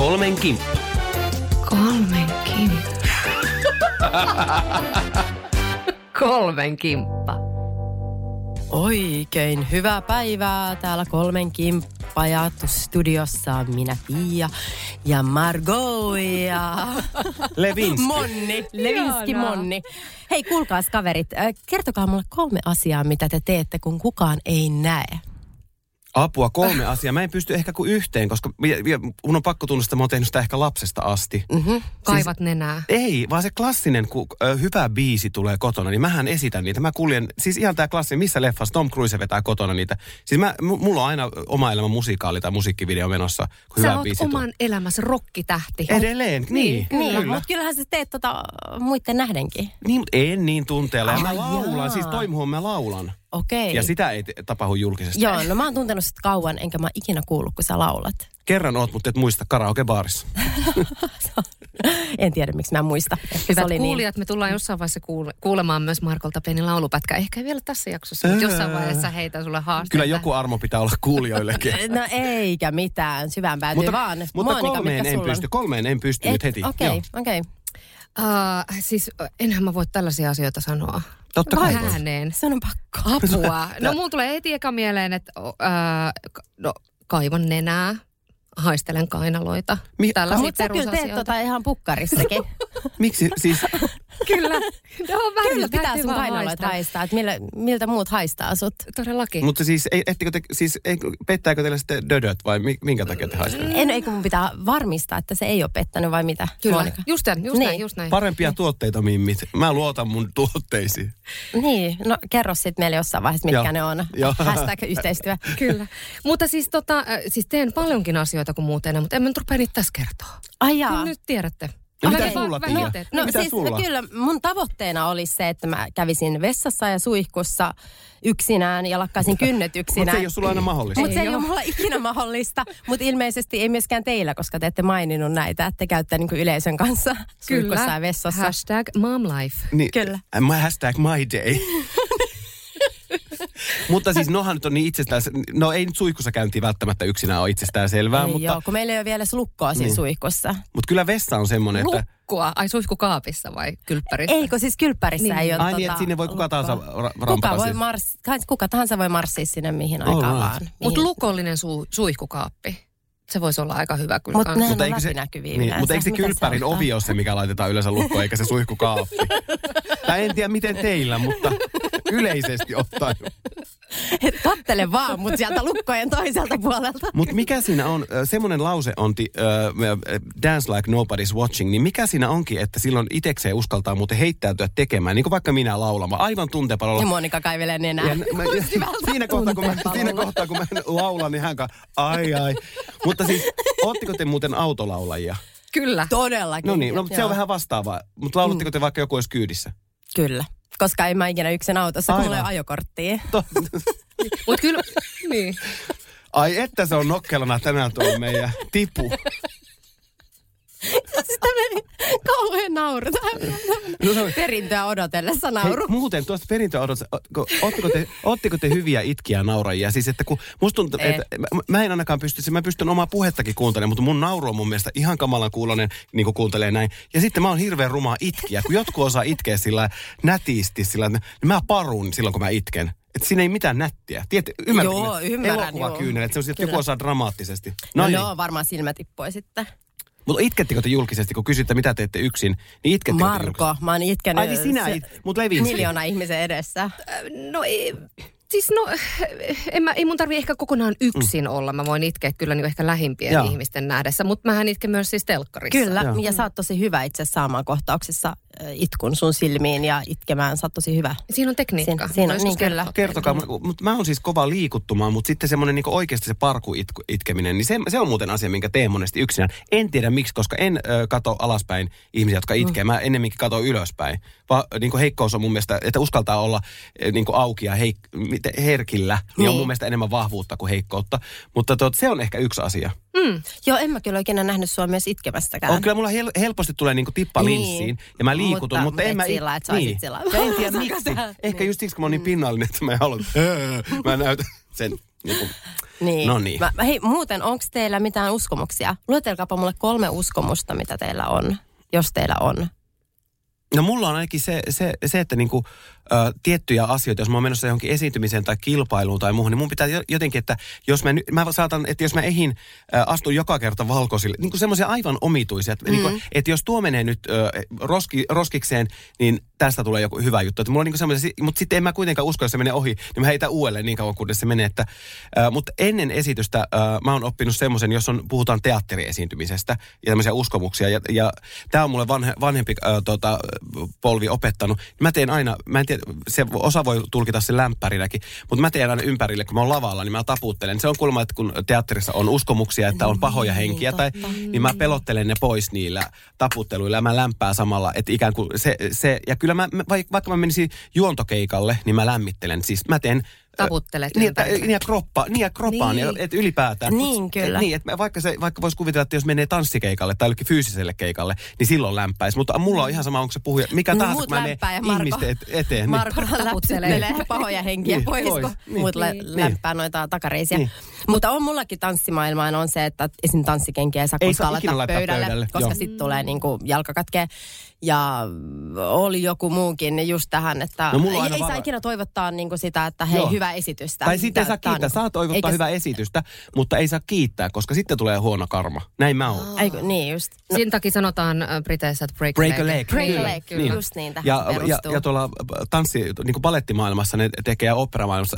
Kolmen kimppa. Kolmen kimppa. Kolmen kimppa. Oikein hyvää päivää. Täällä kolmen kimppa ja studiossa on minä Pia ja Margot ja Levinski. Monni. Levinski. Monni. Hei kuulkaas kaverit, kertokaa mulle kolme asiaa, mitä te teette, kun kukaan ei näe. Apua, kolme asiaa. Mä en pysty ehkä kuin yhteen, koska mun on pakko tunnustaa, että mä oon tehnyt sitä ehkä lapsesta asti. Mm-hmm. Kaivat nenää. Ei, vaan se klassinen, kun ö, hyvä biisi tulee kotona, niin mähän esitän niitä. Mä kuljen, siis ihan tää klassinen, missä leffassa Tom Cruise vetää kotona niitä. Siis mä, m- mulla on aina oma elämä musikaali tai musiikkivideo menossa, kun Sä hyvä oot biisi oman elämäsi rokkitähti. Edelleen, niin. Niin, Kyllä. mutta kyllähän sä teet tota muiden nähdenkin. Niin, mutta en niin tunteella. Ja mä laulan, jaa. siis toimuhon mä laulan. Okei. Ja sitä ei tapahdu julkisesti. Joo, no mä oon tuntenut sit kauan, enkä mä ikinä kuullut, kun sä laulat. Kerran oot, mutta et muista karaokebaarissa. En tiedä, miksi mä en muista. Ehkä Hyvät oli niin. kuulijat, me tullaan jossain vaiheessa kuule- kuulemaan myös Markolta pieni laulupätkä. Ehkä ei vielä tässä jaksossa, mutta jossain vaiheessa heitän sulle haasteita. Kyllä joku armo pitää olla kuulijoillekin. No eikä mitään, syvään päätyy mutta vaan. mutta Monika, kolmeen en pysty, kolmeen en pysty nyt heti. Okei, Joo. okei. Uh, siis enhän mä voi tällaisia asioita sanoa. Totta kai. Ääneen. Se on pakko. Apua. No mulla tulee heti eka mieleen, että uh, no, kaivan nenää, haistelen kainaloita. Mi- Tällaisia Mutta sä kyllä teet tota ihan pukkarissakin. Miksi siis, Kyllä. No, vähän kyllä pitää täytyy sun kainaloita haistaa. haistaa, että millä, miltä muut haistaa sut. Todellakin. mutta siis, ei, ettekö te, siis ei, pettääkö teille sitten dödöt vai mi- minkä takia te haistelette? En, eikö mun pitää varmistaa, että se ei ole pettänyt vai mitä? Kyllä. Monika? Just näin, just Niin. näin, just näin. Parempia tuotteita, mimmit. Mä luotan mun tuotteisiin. Niin, no kerro sitten meille jossain vaiheessa, mitkä Joo. ne on. Joo. Hashtag yhteistyö. Kyllä. Mutta siis, tota, äh, siis teen paljonkin asioita kuin muut enää, mutta en mä nyt rupea niitä tässä kertoa. Ai Kyllä jaa. nyt tiedätte. No mitä sulla, Pia? itse. No Mitä siis sulla? No, kyllä mun tavoitteena olisi se, että mä kävisin vessassa ja suihkussa yksinään ja lakkaisin kynnet Mutta yksinään. se ei ole sulla aina mahdollista. Mutta se Ei ole mulla ikinä mahdollista, mutta ilmeisesti ei myöskään teillä, koska te ette maininnut näitä, että te käytte niinku yleisön kanssa suihkussa ja vessassa. Hashtag mom life. Niin, Kyllä. My hashtag my day. mutta siis nohan nyt on niin itsestään, no ei nyt suihkussa käyntiin välttämättä yksinään ole itsestään selvää, ei mutta, joo, kun meillä ei ole vielä lukkoa siinä Niin. suihkussa. mutta kyllä vessa on semmoinen, että... Lukkua. Ai suihkukaapissa vai kylppärissä? Ei, kun siis kylppärissä Niin. ei ole Ai niin, tota että sinne voi kuka tahansa lukkoa. ra- kuka, voi siis. mars, kuka tahansa voi marssia sinne mihin All aikaan right. vaan. Mutta lukollinen su- suihkukaappi. Se voisi olla aika hyvä kyllä. Mutta on eikö se, niin, mutta eikö se kylppärin ovi ole se, mikä laitetaan yleensä lukkoon, eikä se suihkukaappi? tai en tiedä miten teillä, mutta yleisesti ottaen. Et kattele vaan, mutta sieltä lukkojen toiselta puolelta. Mutta mikä siinä on, semmoinen lause on, ti, uh, dance like nobody's watching, niin mikä siinä onkin, että silloin itekseen uskaltaa muuten heittäytyä tekemään, niin kuin vaikka minä laulamaan, aivan tuntepalolla. Ja Monika kaivelee nenää. Ja, mä, siinä, kohtaa, kun mä, siinä kohtaa, kun mä laulan, niin hän ka, ai ai. Mutta siis, ootteko te muuten autolaulajia? Kyllä. Todellakin. No niin, no, mutta se on vähän vastaavaa. Mutta laulatteko te vaikka joku olisi kyydissä? Kyllä. Koska en mä ikinä yksin autossa, kun Aivan. mulla ei ole ajokorttia. Mutta kyllä, niin. Ai että se on nokkelana tänään tuo meidän tipu. Nauru. No on- Perintöä odotellessa Hei, nauru. muuten tuosta perintöä odottaa, ootteko te, te hyviä itkiä naurajia? Siis että kun musta tuntuu, Ei. että mä, mä en ainakaan pysty, mä pystyn omaa puhettakin kuuntelemaan, mutta mun nauru on mun mielestä ihan kamalan kuulonen, niin kuin kuuntelee näin. Ja sitten mä oon hirveän rumaa itkiä, kun jotkut osaa itkeä sillä nätisti, sillä että mä parun silloin, kun mä itken. Että siinä ei mitään nättiä. Tiedät, ymmärrätkö? Joo, ymmärrän, Elokuvakyynelet, että se on että Kyllä. joku osaa dramaattisesti. No, No, niin. no varmaan silmä tippui sitten. Mutta itkettekö te julkisesti, kun kysytte, mitä teette yksin, niin itkettekö te Marko, mä oon itkenyt Ai niin sinä it, mut Levinski. miljoona ihmisen edessä. No ei, siis no, en mä, ei mun tarvi ehkä kokonaan yksin mm. olla. Mä voin itkeä kyllä niin ehkä lähimpien Joo. ihmisten nähdessä, mutta mähän itken myös siis telkkarissa. Kyllä, Joo. ja sä oot tosi hyvä itse saamaan kohtauksissa äh, itkun sun silmiin ja itkemään. Sä oot tosi hyvä. Siinä on tekniikka. Siinä- siinä Mä niin kyllä. kertoa Kertokaa, teille. mutta mä oon siis kova liikuttumaan, mutta sitten semmoinen niinku oikeasti se parku itku, itkeminen, niin se, se on muuten asia, minkä teen monesti yksinään. En tiedä miksi, koska en ö, kato alaspäin ihmisiä, jotka itkee. Mä ennemminkin kato ylöspäin. Va, niinku heikkous on mun mielestä, että uskaltaa olla ö, niinku auki ja heik, herkillä, niin. niin on Niin. mun mielestä enemmän vahvuutta kuin heikkoutta. Mutta tot, se on ehkä yksi asia. Mm. Joo, en mä kyllä ikinä nähnyt sua myös itkemästäkään. On kyllä mulla hel, helposti tulee niinku tippa Niin. linssiin ja mä liikutun, Mutta mutta, en mä... sillä, että olisit sillä- Ja en tiedä miksi. Ehkä niin. just siksi, kun mä oon niin pinnallinen, että mä en halua, mä näytän sen niinku, Niin. No niin. Mä, mä- hei, muuten, onko teillä mitään uskomuksia? Luetelkaapa mulle kolme uskomusta, mitä teillä on, jos teillä on. No mulla on ainakin se, se, se että niinku, ö, tiettyjä asioita, jos mä oon menossa johonkin esiintymiseen tai kilpailuun tai muuhun, niin mun pitää jo- jotenkin, että jos mä, mä saatan, että jos mä ehin ö, astun joka kerta valkoisille, niin kuin semmoisia aivan omituisia, että, mm. niin kuin, että jos tuo menee nyt ö, roski, roskikseen, niin tästä tulee joku hyvä juttu. Että mulla on niin semmoisia, mutta sitten en mä kuitenkaan usko, jos se menee ohi, niin mä heitän uudelleen niin kauan, kunnes se menee. Että, ö, mutta ennen esitystä ö, mä oon oppinut semmoisen, jos on, puhutaan teatteriesiintymisestä ja tämmöisiä uskomuksia. Ja, ja tämä on mulle vanhe, vanhempi ö, tota, polvi opettanut. Mä teen aina, mä en tiedä, se osa voi tulkita sen lämpärinäkin, mutta mä teen aina ympärille, kun mä oon lavalla, niin mä taputtelen. Se on kuulemma, että kun teatterissa on uskomuksia, että on pahoja henkiä, tai, niin mä pelottelen ne pois niillä taputteluilla ja mä lämpää samalla, että ikään kuin se, se ja kyllä mä, mä- vaik- vaikka mä menisin juontokeikalle, niin mä lämmittelen. Siis mä teen Taputtelet niin, että, niin ja kroppa, niin ja kroppaan, Niin. niin. että ylipäätään. Niin, kyllä. Et, niin, että vaikka, se, vaikka voisi kuvitella, että jos menee tanssikeikalle tai jollekin fyysiselle keikalle, niin silloin lämpäisi. Mutta mulla on ihan sama, onko se puhuja, mikä No, tahansa, kun mä menen ja Marko- ihmisten et, eteen. niin- Marko Taputtelee. läpsyttelee pahoja henkiä Niin, pois, pois, kun niin. muut lä- Niin. lämpää noita takareisiä. Niin. Mutta on mullakin tanssimaailmaan on se, että esim. tanssikenkiä ei saa Ei koskaan saa laittaa pöydälle, pöydälle, koska sitten tulee niinku jalka katkee. Ja oli joku muukin just tähän, että No ei, ei saa ikinä toivottaa niinku sitä, että hei, Joo. Hyvää esitystä. Tai sitten ei saa kiittää. niinku- Saa toivottaa eikä- hyvää esitystä, mutta ei saa kiittää, koska sitten tulee huono karma. Näin mä oon. Eikö, niin just. No, Siinä takia sanotaan äh, Briteissä, että break, Break a leg. break a Kyllä, leg, niin. just niin tähän Ja, se ja, perustuu. ja tuolla tanssi, niin kuin balettimaailmassa ne tekee ja operamaailmassa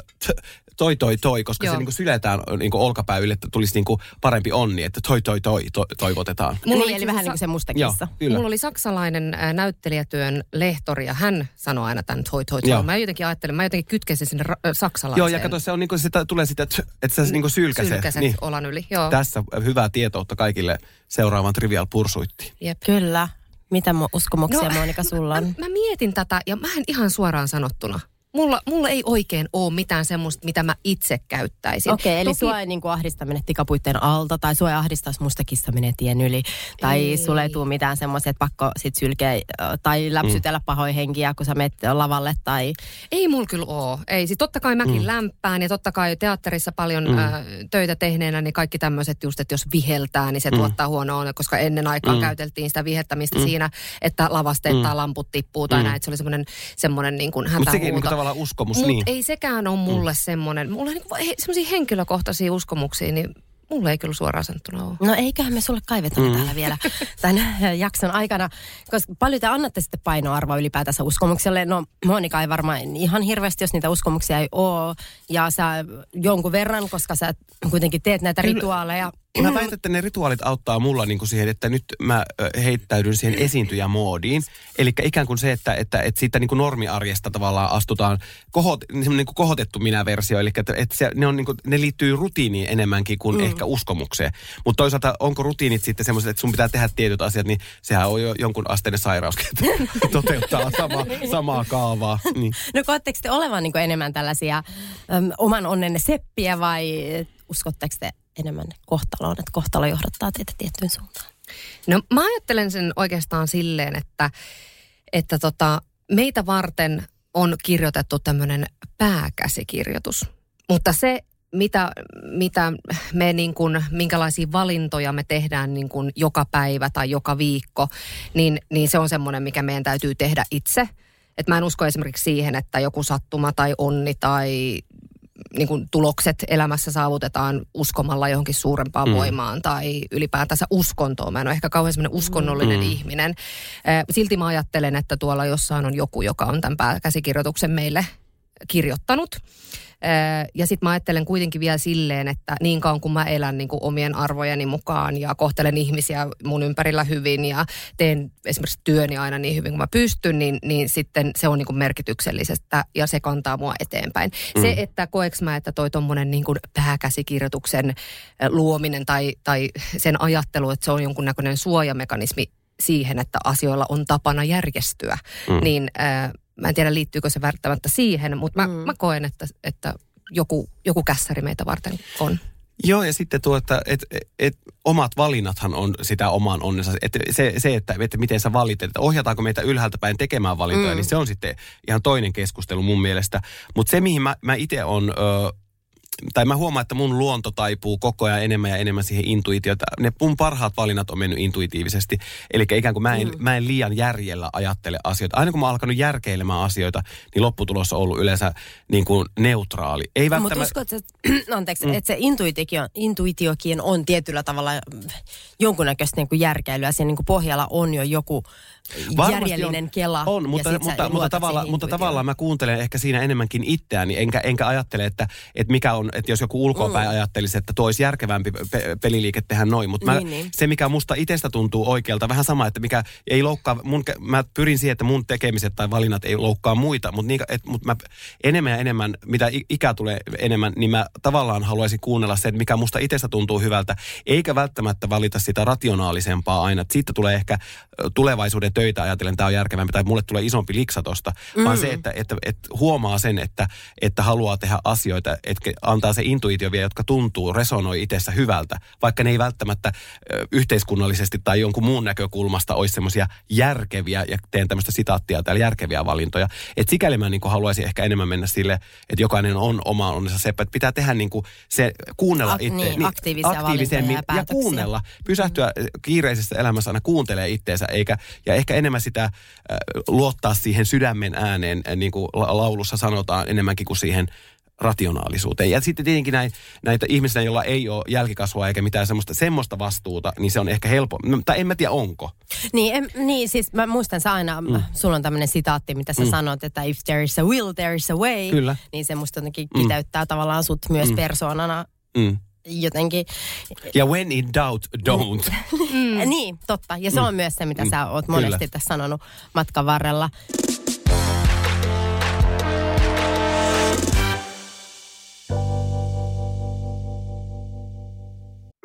toi toi toi, koska Joo. se niin kuin syletään niin kuin olkapää ylle, että tulisi niin kuin parempi onni, että toi toi toi to, toivotetaan. Mulla niin, oli eli vähän asiassa- niin kuin se Joo, mustakissa. kyllä. Mulla oli saksalainen äh, näyttelijätyön lehtori ja hän sanoi aina tämän toi toi Joo. toi. Mä jotenkin ajattelin, mä jotenkin kytkesin sinne ra- äh, saksalaiseen. Joo, ja kato, se on niin kuin sitä, tulee sitä, että sä niin kuin sylkäset. Sylkäset Niin. olan yli, joo. Tässä hyvää tietoutta kaikille seuraavan Trivial Pursuittiin. Jep. Kyllä. Mitä mu- uskomuksia, No, Monika, sulla on? Mä, mä mietin tätä ja mä en ihan suoraan sanottuna. Mulla, mulla ei oikein ole mitään semmoista, mitä mä itse käyttäisin. Okei, eli Toki- sua ei niinku ahdista mennä tikapuitteen alta, tai sua ei ahdista, jos musta kissa menee tien yli, tai Ei. ei. sulle ei tule mitään semmoisia, että pakko sit sylkeä ö, tai läpsytellä mm. pahoja henkiä, kun sä menet lavalle, tai... Ei mulla kyllä oo. Ei, siis totta kai mäkin mm. lämpään ja totta kai teatterissa paljon mm. ä, töitä tehneenä, niin kaikki tämmöiset just, että jos viheltää, niin se mm. tuottaa huonoa koska ennen aikaa mm. käyteltiin sitä vihettämistä mm. siinä, että lavasteet mm. tai lamput tippuu tai mm. näin, että se oli semmoinen, semmoinen niin kuin Mutta sekin niin hätähuuto. Tavallaan uskomus, Mutta niin. ei sekään ole mulle mm. semmoinen, mulla on niin semmoisia henkilökohtaisia uskomuksia, niin mulla ei kyllä suoraan sanottuna ole. No eiköhän me sulle kaiveta mm. täällä vielä tämän jakson aikana, koska paljon te annatte sitten painoarvoa ylipäätänsä uskomukselle. No Monika ei varmaan ihan hirveästi, jos niitä uskomuksia ei ole, ja sä jonkun verran, koska sä kuitenkin teet näitä Kyllä. rituaaleja. Mä väitän, että ne rituaalit auttaa mulla niin kuin siihen, että nyt mä heittäydyn siihen esiintyjämoodiin. Eli ikään kuin se, että, että, että siitä niin kuin normiarjesta tavallaan astutaan kohot, niin kuin kohotettu minä-versio. Eli että, että se, ne, on niin kuin, ne liittyy rutiiniin enemmänkin kuin mm. ehkä uskomukseen. Mutta toisaalta onko rutiinit sitten semmoiset, että sun pitää tehdä tietyt asiat, niin sehän on jo jonkun asteinen sairaus, että toteuttaa sama, samaa kaavaa. Niin. No koetteko te olevan niin enemmän tällaisia äm, oman onnenne seppiä vai uskotteko te enemmän kohtaloon, että kohtalo johdattaa teitä tiettyyn suuntaan? No mä ajattelen sen oikeastaan silleen, että, että tota, meitä varten on kirjoitettu tämmöinen pääkäsikirjoitus. Mutta se, mitä, mitä me niin kuin, minkälaisia valintoja me tehdään niin kuin joka päivä tai joka viikko, niin, niin se on semmoinen, mikä meidän täytyy tehdä itse. Et mä en usko esimerkiksi siihen, että joku sattuma tai onni tai niin kuin tulokset elämässä saavutetaan uskomalla johonkin suurempaan mm. voimaan tai ylipäätänsä uskontoon. Mä en ole ehkä kauhean semmoinen uskonnollinen mm. ihminen. Silti mä ajattelen, että tuolla jossain on joku, joka on tämän pääkäsikirjoituksen meille kirjoittanut. Eh, Ja sitten mä ajattelen kuitenkin vielä silleen, että niin kauan kun mä elän niin kuin omien arvojeni mukaan ja kohtelen ihmisiä mun ympärillä hyvin ja teen esimerkiksi työni aina niin hyvin kuin mä pystyn, niin, niin sitten se on niin kuin merkityksellisestä ja se kantaa mua eteenpäin. Mm. Se, että koeks mä, että toi tommonen niin kuin pääkäsikirjoituksen luominen tai, tai sen ajattelu, että se on jonkunnäköinen suojamekanismi siihen, että asioilla on tapana järjestyä, mm. niin äh, mä en tiedä liittyykö se välttämättä siihen, mutta mä, mm. mä koen, että, että joku, joku kässäri meitä varten on. Joo, ja sitten tuo, että et, et, omat valinnathan on sitä oman onnensa. Et se, se että, että miten sä valitet, että ohjataanko meitä ylhäältä päin tekemään valintoja, mm. niin se on sitten ihan toinen keskustelu mun mielestä. Mutta se, mihin mä, mä itse on ö, tai mä huomaan, että mun luonto taipuu koko ajan enemmän ja enemmän siihen intuitiota. Ne mun parhaat valinnat on mennyt intuitiivisesti. Eli ikään kuin mä en, mm. mä en liian järjellä ajattele asioita. Aina kun mä oon alkanut järkeilemään asioita, niin lopputulos on ollut yleensä niin kuin neutraali. Ei välttämättä... Mutta uskot, että, anteeksi, mm. että se intuitiokin, intuitiokin on tietyllä tavalla jonkunnäköistä niin kuin järkeilyä. Siinä niin kuin pohjalla on jo joku Varmasti järjellinen on, kela. On, mutta, mutta, mutta, tavalla, mutta tavallaan mä kuuntelen ehkä siinä enemmänkin itseäni, enkä, enkä ajattele, että, että mikä on, että jos joku ulkoapäin mm. ajattelisi, että toisi järkevämpi pe- peliliike tehdä noin, mutta niin, niin. se mikä musta itsestä tuntuu oikealta, vähän sama, että mikä ei loukkaa, mun, mä pyrin siihen, että mun tekemiset tai valinnat ei loukkaa muita, mutta, niin, et, mutta mä enemmän ja enemmän, mitä ikä tulee enemmän, niin mä tavallaan haluaisin kuunnella se, että mikä musta itsestä tuntuu hyvältä, eikä välttämättä valita sitä rationaalisempaa aina, että siitä tulee ehkä tulevaisuuden töitä ajatellen tämä on järkevämpi tai mulle tulee isompi liksa tosta, mm. vaan se, että, että, että huomaa sen, että, että haluaa tehdä asioita, että antaa se intuitio vielä, jotka tuntuu, resonoi itsessä hyvältä, vaikka ne ei välttämättä ö, yhteiskunnallisesti tai jonkun muun näkökulmasta olisi semmoisia järkeviä, ja teen tämmöistä sitaattia täällä, järkeviä valintoja. Että sikäli mä niin haluaisin ehkä enemmän mennä sille, että jokainen on oma onnensa seppä, että pitää tehdä niin kuin se, kuunnella Ak- itse. Niin, niin, aktiivisemmin ja, ja kuunnella. Pysähtyä kiireisessä elämässä aina kuuntelee itteensä, eikä, ja ehkä enemmän sitä äh, luottaa siihen sydämen ääneen, äh, niin kuin laulussa sanotaan, enemmänkin kuin siihen rationaalisuuteen. Ja sitten tietenkin näin, näitä ihmisiä, joilla ei ole jälkikasvua eikä mitään semmoista, semmoista vastuuta, niin se on ehkä helppo. Tai en mä tiedä, onko. Niin, em, niin siis mä muistan sä aina, mm. sulla on tämmöinen sitaatti, mitä sä mm. sanot, että if there is a will, there is a way. Kyllä. Niin se musta jotenkin mm. kiteyttää tavallaan sut myös mm. persoonana. Mm jotenkin... Ja when in doubt, don't. mm. niin, totta. Ja se on mm. myös se, mitä mm. sä oot monesti Kyllä. tässä sanonut matkan varrella.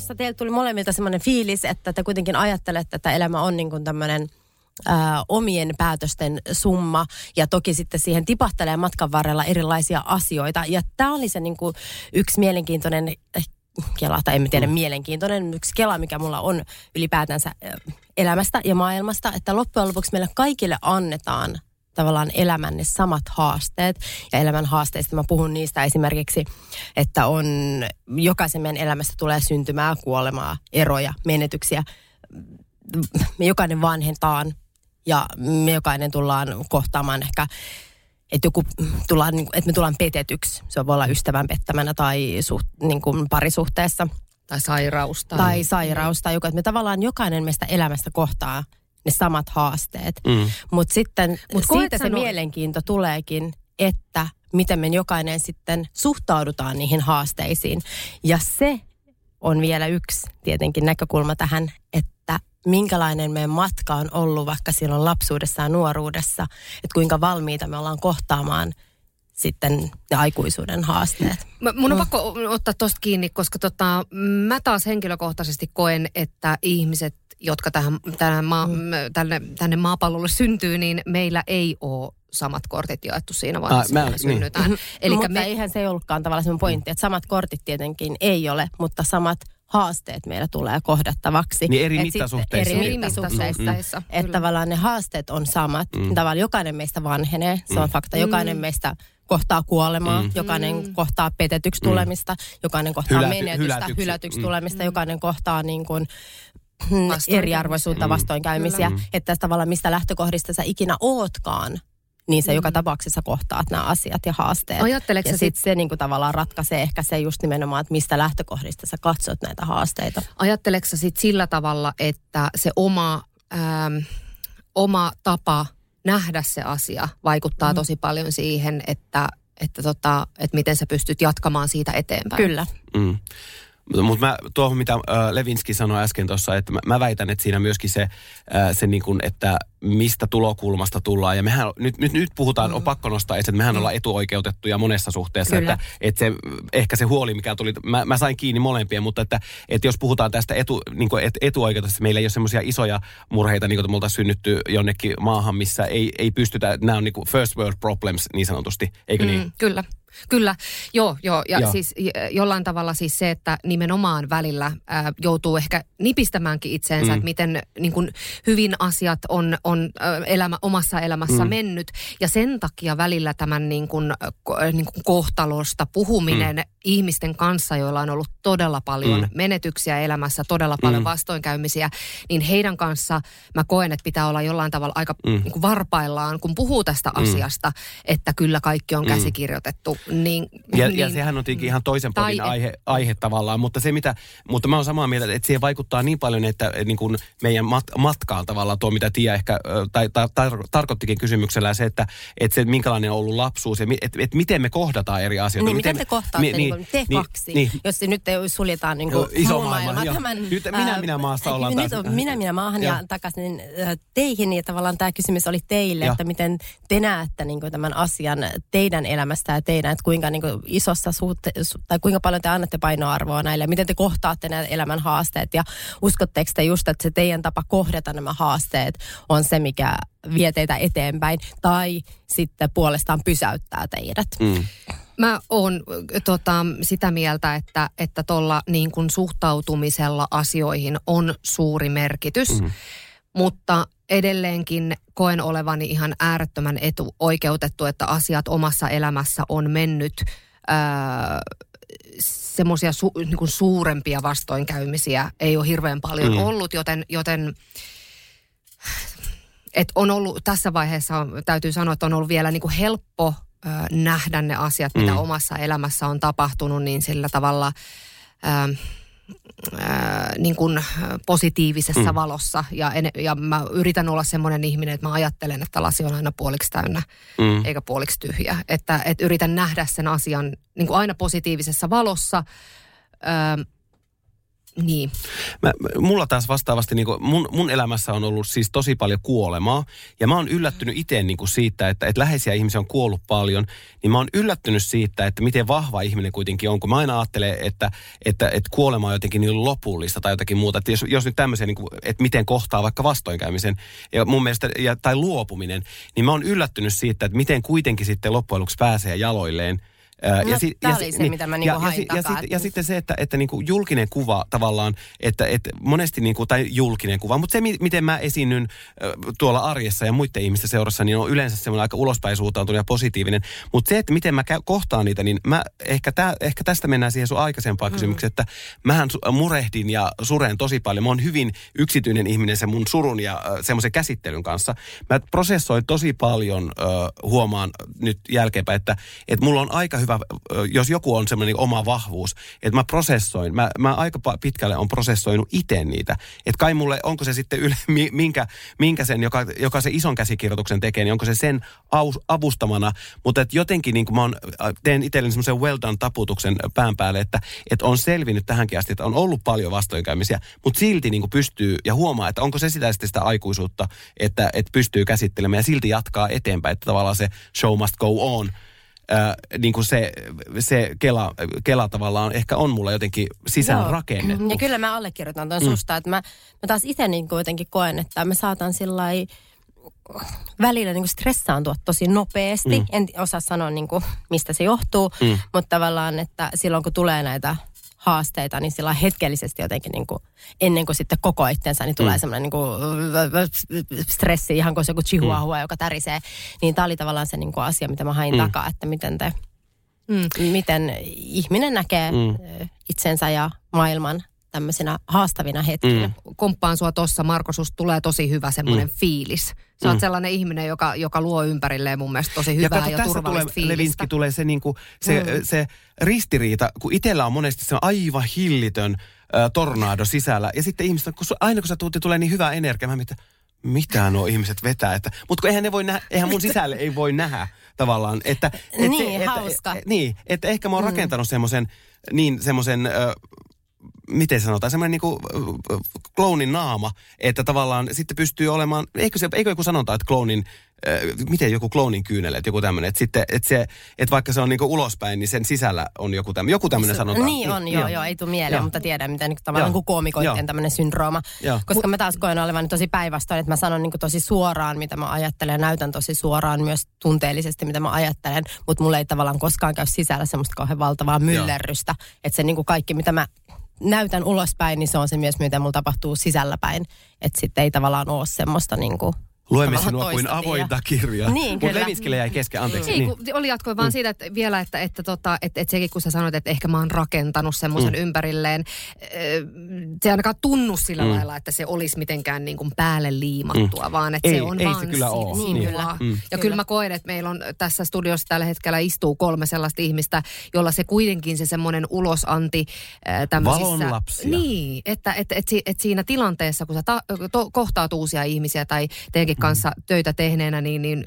Tuossa teillä tuli molemmilta semmoinen fiilis, että te kuitenkin ajattelette, että elämä on niin kuin tämmöinen Ää, omien päätösten summa ja toki sitten siihen tipahtelee matkan varrella erilaisia asioita. Ja tämä oli se niin kuin yksi mielenkiintoinen eh, kela, tai en tiedä mm. mielenkiintoinen, yksi kela, mikä mulla on ylipäätänsä elämästä ja maailmasta, että loppujen lopuksi meille kaikille annetaan tavallaan elämän ne samat haasteet. Ja elämän haasteista mä puhun niistä esimerkiksi, että on jokaisen meidän elämästä tulee syntymää, kuolemaa, eroja, menetyksiä. Me jokainen vanhentaan ja me jokainen tullaan kohtaamaan ehkä että, joku, tullaan, niin että me tullaan petetyksi. Se voi olla ystävän pettämänä tai suht, niin kuin parisuhteessa. Tai sairaus. Tai, tai sairaus tai joku. Että me tavallaan jokainen meistä elämästä kohtaa ne samat haasteet. Mm. Mutta sitten Mut siitä se sano... mielenkiinto tuleekin, että miten me jokainen sitten suhtaudutaan niihin haasteisiin. Ja se on vielä yksi tietenkin näkökulma tähän, että minkälainen meidän matka on ollut vaikka silloin lapsuudessa ja nuoruudessa, että kuinka valmiita me ollaan kohtaamaan sitten ne aikuisuuden haasteet. Mä, mun on no. pakko ottaa tosta kiinni, koska tota, mä taas henkilökohtaisesti koen, että ihmiset jotka tähän, tähän maa, mm. tänne, tänne maapallolle syntyy, niin meillä ei ole samat kortit jaettu siinä vaiheessa, ah, kun me niin. synnytään. Eli mutta me... eihän se ollutkaan tavallaan se pointti, että samat kortit tietenkin ei ole, mutta samat haasteet meillä tulee kohdattavaksi. Niin eri mittasuhteissa. Eri mittasuhteissa. Mm. Että tavallaan ne haasteet on samat. Mm. Tavallaan jokainen meistä vanhenee, se on mm. fakta. Jokainen mm. meistä kohtaa kuolemaa, mm. jokainen mm. kohtaa petetyksi mm. tulemista, jokainen kohtaa Hyläty, menetystä, hylätyksi, hylätyksi mm. tulemista, jokainen kohtaa niin kuin eriarvoisuutta, mm. vastoinkäymisiä. Mm. Että tavallaan mistä lähtökohdista sä ikinä ootkaan, niin se mm. joka tapauksessa kohtaat nämä asiat ja haasteet. Ajatteleeko ja sitten sit se niin kuin tavallaan ratkaisee ehkä se just nimenomaan, että mistä lähtökohdista sä katsot näitä haasteita. Ajatteleeko sitten sillä tavalla, että se oma, ähm, oma tapa nähdä se asia vaikuttaa mm. tosi paljon siihen, että, että, tota, että miten sä pystyt jatkamaan siitä eteenpäin? Kyllä. Mm. Mutta mä, tuohon mitä äh, Levinski sanoi äsken tuossa, että mä, mä väitän, että siinä myöskin se, äh, se niin kuin, että mistä tulokulmasta tullaan. Ja mehän nyt, nyt, nyt puhutaan, mm. on pakko nostaa että mehän mm. ollaan etuoikeutettuja monessa suhteessa. Että, että se, ehkä se huoli, mikä tuli, mä, mä sain kiinni molempia, mutta että, että jos puhutaan tästä etu, niin kuin, et, etuoikeutusta, meillä ei ole semmoisia isoja murheita, niin kuin me oltaisiin synnytty jonnekin maahan, missä ei, ei pystytä, nämä on niin kuin first world problems niin sanotusti, eikö niin? Mm, kyllä. Kyllä, joo, joo. Ja joo. siis jollain tavalla siis se, että nimenomaan välillä ää, joutuu ehkä nipistämäänkin itseensä, mm. että miten niin kuin, hyvin asiat on, on elämä, omassa elämässä mm. mennyt. Ja sen takia välillä tämän niin kuin, niin kuin kohtalosta puhuminen mm. ihmisten kanssa, joilla on ollut todella paljon mm. menetyksiä elämässä, todella paljon mm. vastoinkäymisiä, niin heidän kanssa mä koen, että pitää olla jollain tavalla aika mm. niin kuin varpaillaan, kun puhuu tästä mm. asiasta, että kyllä kaikki on mm. käsikirjoitettu niin, ja, niin, ja sehän on tietenkin ihan toisen podin aihe, aihe tavallaan, mutta se mitä, mutta mä oon samaa mieltä, että siihen vaikuttaa niin paljon, että niin kuin meidän mat, matkaan tavallaan tuo, mitä Tia ehkä, tai tar, tar, tarkoittikin kysymyksellä se, että, että se minkälainen on ollut lapsuus ja että, että miten me kohdataan eri asioita. Niin, miten, miten te kohtaatte, mi, niin, niin, te niin, kaksi, niin, jos se nyt suljetaan niin kuin iso maailma. Tämän, nyt minä minä maassa ollaan nyt taas. minä minä maahan ja, ja takaisin teihin, ja tavallaan tämä kysymys oli teille, ja. että miten te näette niin kuin tämän asian teidän elämästä ja teidän että kuinka niin kuin isossa suhte, tai kuinka paljon te annatte painoarvoa näille, miten te kohtaatte nämä elämän haasteet ja uskotteko te just, että se teidän tapa kohdata nämä haasteet on se, mikä vie teitä eteenpäin tai sitten puolestaan pysäyttää teidät? Mm. Mä oon tota, sitä mieltä, että että tuolla niin kuin suhtautumisella asioihin on suuri merkitys, mm. mutta edelleenkin koen olevani ihan äärettömän etuoikeutettu, että asiat omassa elämässä on mennyt semmoisia su, niin suurempia vastoinkäymisiä ei ole hirveän paljon mm. ollut, joten, joten et on ollut tässä vaiheessa, täytyy sanoa, että on ollut vielä niin kuin helppo ö, nähdä ne asiat, mitä mm. omassa elämässä on tapahtunut, niin sillä tavalla... Ö, ää, niin kuin positiivisessa mm. valossa. Ja, en, ja mä yritän olla semmoinen ihminen, että mä ajattelen, että lasi on aina puoliksi täynnä, mm. eikä puoliksi tyhjä. Että, että yritän nähdä sen asian niin kuin aina positiivisessa valossa. Ää, niin. Mä, mulla taas vastaavasti, niin kuin, mun, mun elämässä on ollut siis tosi paljon kuolemaa. Ja mä oon yllättynyt itse niin kuin siitä, että, että läheisiä ihmisiä on kuollut paljon. Niin mä oon yllättynyt siitä, että miten vahva ihminen kuitenkin on. Kun mä aina ajattelen, että, että, että kuolema on jotenkin niin lopullista tai jotakin muuta. Että jos, jos nyt tämmöisiä, niin kuin, että miten kohtaa vaikka vastoinkäymisen ja mun mielestä, ja, tai luopuminen, niin mä oon yllättynyt siitä, että miten kuitenkin sitten loppujen lopuksi pääsee jaloilleen – No, ja si, tämä ja, oli se, niin, mitä mä niinku ja, hain ja, takaa, ja, sit, ja sitten se, että, että niinku julkinen kuva tavallaan, että, että monesti, niinku, tai julkinen kuva, mutta se, miten mä esiinnyn tuolla arjessa ja muiden ihmisten seurassa, niin on yleensä semmoinen aika ulospäin suuntautunut ja positiivinen. Mutta se, että miten mä kohtaan niitä, niin mä ehkä, tää, ehkä tästä mennään siihen sun aikaisempaan mm. kysymykseen, että mähän murehdin ja suren tosi paljon. Mä oon hyvin yksityinen ihminen sen mun surun ja äh, semmoisen käsittelyn kanssa. Mä prosessoin tosi paljon, äh, huomaan nyt jälkeenpäin, että, että mulla on aika hyvä hyvä, jos joku on semmoinen oma vahvuus, että mä prosessoin, mä, mä aika pitkälle on prosessoinut itse niitä. Että kai mulle, onko se sitten yle, minkä, minkä sen, joka, joka se ison käsikirjoituksen tekee, niin onko se sen avustamana. Mutta että jotenkin niin kuin mä on, teen itselleni semmoisen well done taputuksen pään päälle, että, että on selvinnyt tähänkin asti, että on ollut paljon vastoinkäymisiä, mutta silti niin kuin pystyy ja huomaa, että onko se sitä, sitä aikuisuutta, että, että pystyy käsittelemään ja silti jatkaa eteenpäin, että tavallaan se show must go on äh, niin kuin se, se Kela, Kela tavallaan ehkä on mulla jotenkin sisään Joo. rakennettu. Ja kyllä mä allekirjoitan tuon mm. susta, että mä, mä taas itse niin jotenkin koen, että mä saatan sillä välillä niin stressaantua tosi nopeasti. Mm. En osaa sanoa, niin kuin, mistä se johtuu, mm. mutta tavallaan, että silloin kun tulee näitä haasteita, niin sillä hetkellisesti jotenkin niin kuin, ennen kuin sitten koko itsensä, niin tulee mm. semmoinen niin kuin, stressi, ihan kuin se joku chihuahua, mm. joka tärisee. Niin tämä oli tavallaan se niin kuin asia, mitä mä hain mm. takaa, että miten te, mm. miten ihminen näkee mm. itsensä ja maailman tämmöisenä haastavina hetkinä. Mm. Komppaan sua tossa, Marko, susta tulee tosi hyvä semmoinen mm. fiilis. Sä mm. oot sellainen ihminen, joka, joka luo ympärilleen mun mielestä tosi hyvää ja, kato, ja turvallista tulee, fiilistä. Levinski tulee se, niinku, se, mm. se ristiriita, kun itsellä on monesti se aivan hillitön äh, tornado sisällä. Ja sitten ihmiset, kun aina kun sä tuutti, tulee niin hyvää energiaa, mä mietin, mitä nuo ihmiset vetää. Että, mutta eihän, ne voi nähdä, eihän mun sisälle ei voi nähdä tavallaan. Että, et niin, se, hauska. Että, niin, että ehkä mä oon mm. rakentanut semmoisen niin semmoisen miten sanotaan, semmoinen niin kloonin naama, että tavallaan sitten pystyy olemaan, eikö, se, eikö joku sanonta, että kloonin äh, miten joku kloonin kyynelet, joku tämmöinen, että sitten, että, se, että vaikka se on niinku ulospäin, niin sen sisällä on joku tämmöinen, joku tämmöinen sanonta. Niin on, joo, joo, ei tule mieleen, Joo. mutta tiedän, miten niin tavallaan Joo. kuin koomikoiden Joo. tämmöinen syndrooma. Joo. Koska mä taas koen olevan tosi päinvastoin, että mä sanon niin tosi suoraan, mitä mä ajattelen, ja näytän tosi suoraan myös tunteellisesti, mitä mä ajattelen, mutta mulla ei tavallaan koskaan käy sisällä semmoista kauhean valtavaa myllerrystä, että se niin kaikki, mitä mä näytän ulospäin, niin se on se myös, mitä mulla tapahtuu sisälläpäin. Että sitten ei tavallaan ole semmoista niin kuin, Luemme tavallaan sinua kuin toista avointa kirjaa. Niin, Mutta kyllä. Levinskille jäi kesken, anteeksi. Ei, Niin. kun oli jatkoi vaan siitä että vielä, että, että, tota, että, että sekin kun sä sanoit, että ehkä mä oon rakentanut semmoisen mm. ympärilleen, äh, se ei ainakaan tunnu sillä mm. lailla, että se olisi mitenkään niin kuin päälle liimattua, mm. vaan että Ei, se on ei se vaan kyllä si- oo. Niin, Niin. kyllä. Mm. Ja kyllä. kyllä mä koen, että meillä on tässä studiossa tällä hetkellä istuu kolme sellaista ihmistä, jolla se kuitenkin se semmoinen ulosanti äh, tämmöisissä... Valonlapsia. Niin, että, että, että, si- että siinä tilanteessa, kun sä ta- to- kohtaat uusia ihmisiä tai teidänkin Mm. Kanssa töitä tehneenä, niin, niin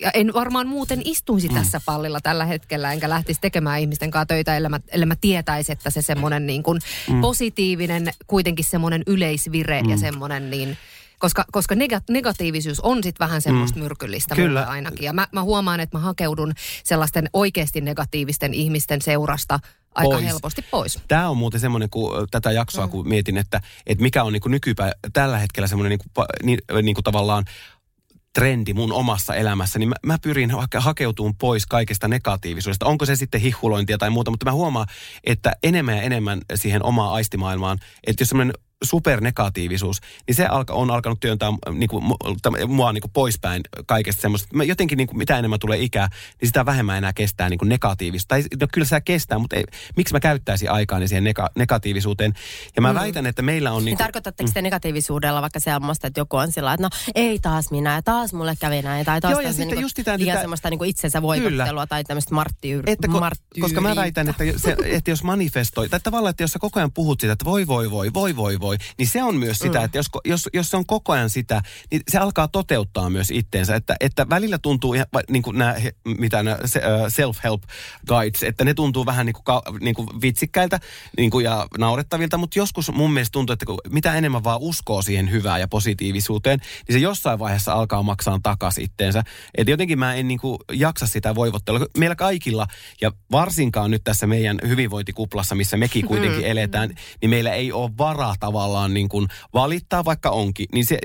ja en varmaan muuten istuisi mm. tässä pallilla tällä hetkellä, enkä lähtisi tekemään ihmisten kanssa töitä, ellei mä, ellei mä tietäisi, että se semmoinen niin kuin mm. positiivinen, kuitenkin semmoinen yleisvire mm. ja semmoinen niin... Koska, koska nega- negatiivisuus on sitten vähän semmoista mm. myrkyllistä Kyllä. ainakin. Ja mä, mä huomaan, että mä hakeudun sellaisten oikeasti negatiivisten ihmisten seurasta aika Pois. helposti pois. Tämä on muuten semmoinen, kun tätä jaksoa kun mietin, että, että mikä on niin nykypä tällä hetkellä semmoinen niin kuin, niin, niin kuin tavallaan trendi mun omassa elämässä, niin mä, mä pyrin hake, hakeutumaan pois kaikesta negatiivisuudesta. Onko se sitten hihulointia tai muuta, mutta mä huomaan, että enemmän ja enemmän siihen omaan aistimaailmaan, että jos semmoinen supernegatiivisuus, niin se alka, on alkanut työntää niin kuin, mua niin kuin poispäin kaikesta semmoista. Mä jotenkin niin kuin, mitä enemmän tulee ikää, niin sitä vähemmän enää kestää niin kuin negatiivista. Tai no, kyllä se kestää, mutta ei, miksi mä käyttäisin aikaa siihen nega, negatiivisuuteen. Ja mä mm. väitän, että meillä on... Niin Niin kuin, tarkoitatteko te negatiivisuudella vaikka semmoista, että joku on sillä että no ei taas minä, ja taas mulle kävi näin, tai taas Joo, ja sitten niinku just liian semmoista niinku itsensä voivottelua tai tämmöistä marttiyr, että ko, marttyyriä. koska mä väitän, että, se, että jos manifestoi, tai tavallaan, että jos sä koko ajan puhut sitä, että voi, voi, voi, voi, voi, voi, niin se on myös sitä, mm. että jos, jos, jos se on koko ajan sitä, niin se alkaa toteuttaa myös itteensä. Että, että välillä tuntuu, ihan, niin kuin nämä, mitä nämä self-help guides, että ne tuntuu vähän niin kuin, niin kuin vitsikkäiltä niin kuin ja naurettavilta, mutta joskus mun mielestä tuntuu, että mitä enemmän vaan uskoo siihen hyvään ja positiivisuuteen, niin se jossain vaiheessa alkaa maksaa takaisin itteensä. Että jotenkin mä en niin kuin jaksa sitä voivottelua. Meillä kaikilla, ja varsinkaan nyt tässä meidän hyvinvointikuplassa, missä mekin kuitenkin eletään, niin meillä ei ole varaa tavallaan niin kuin valittaa, vaikka onkin. Niin se,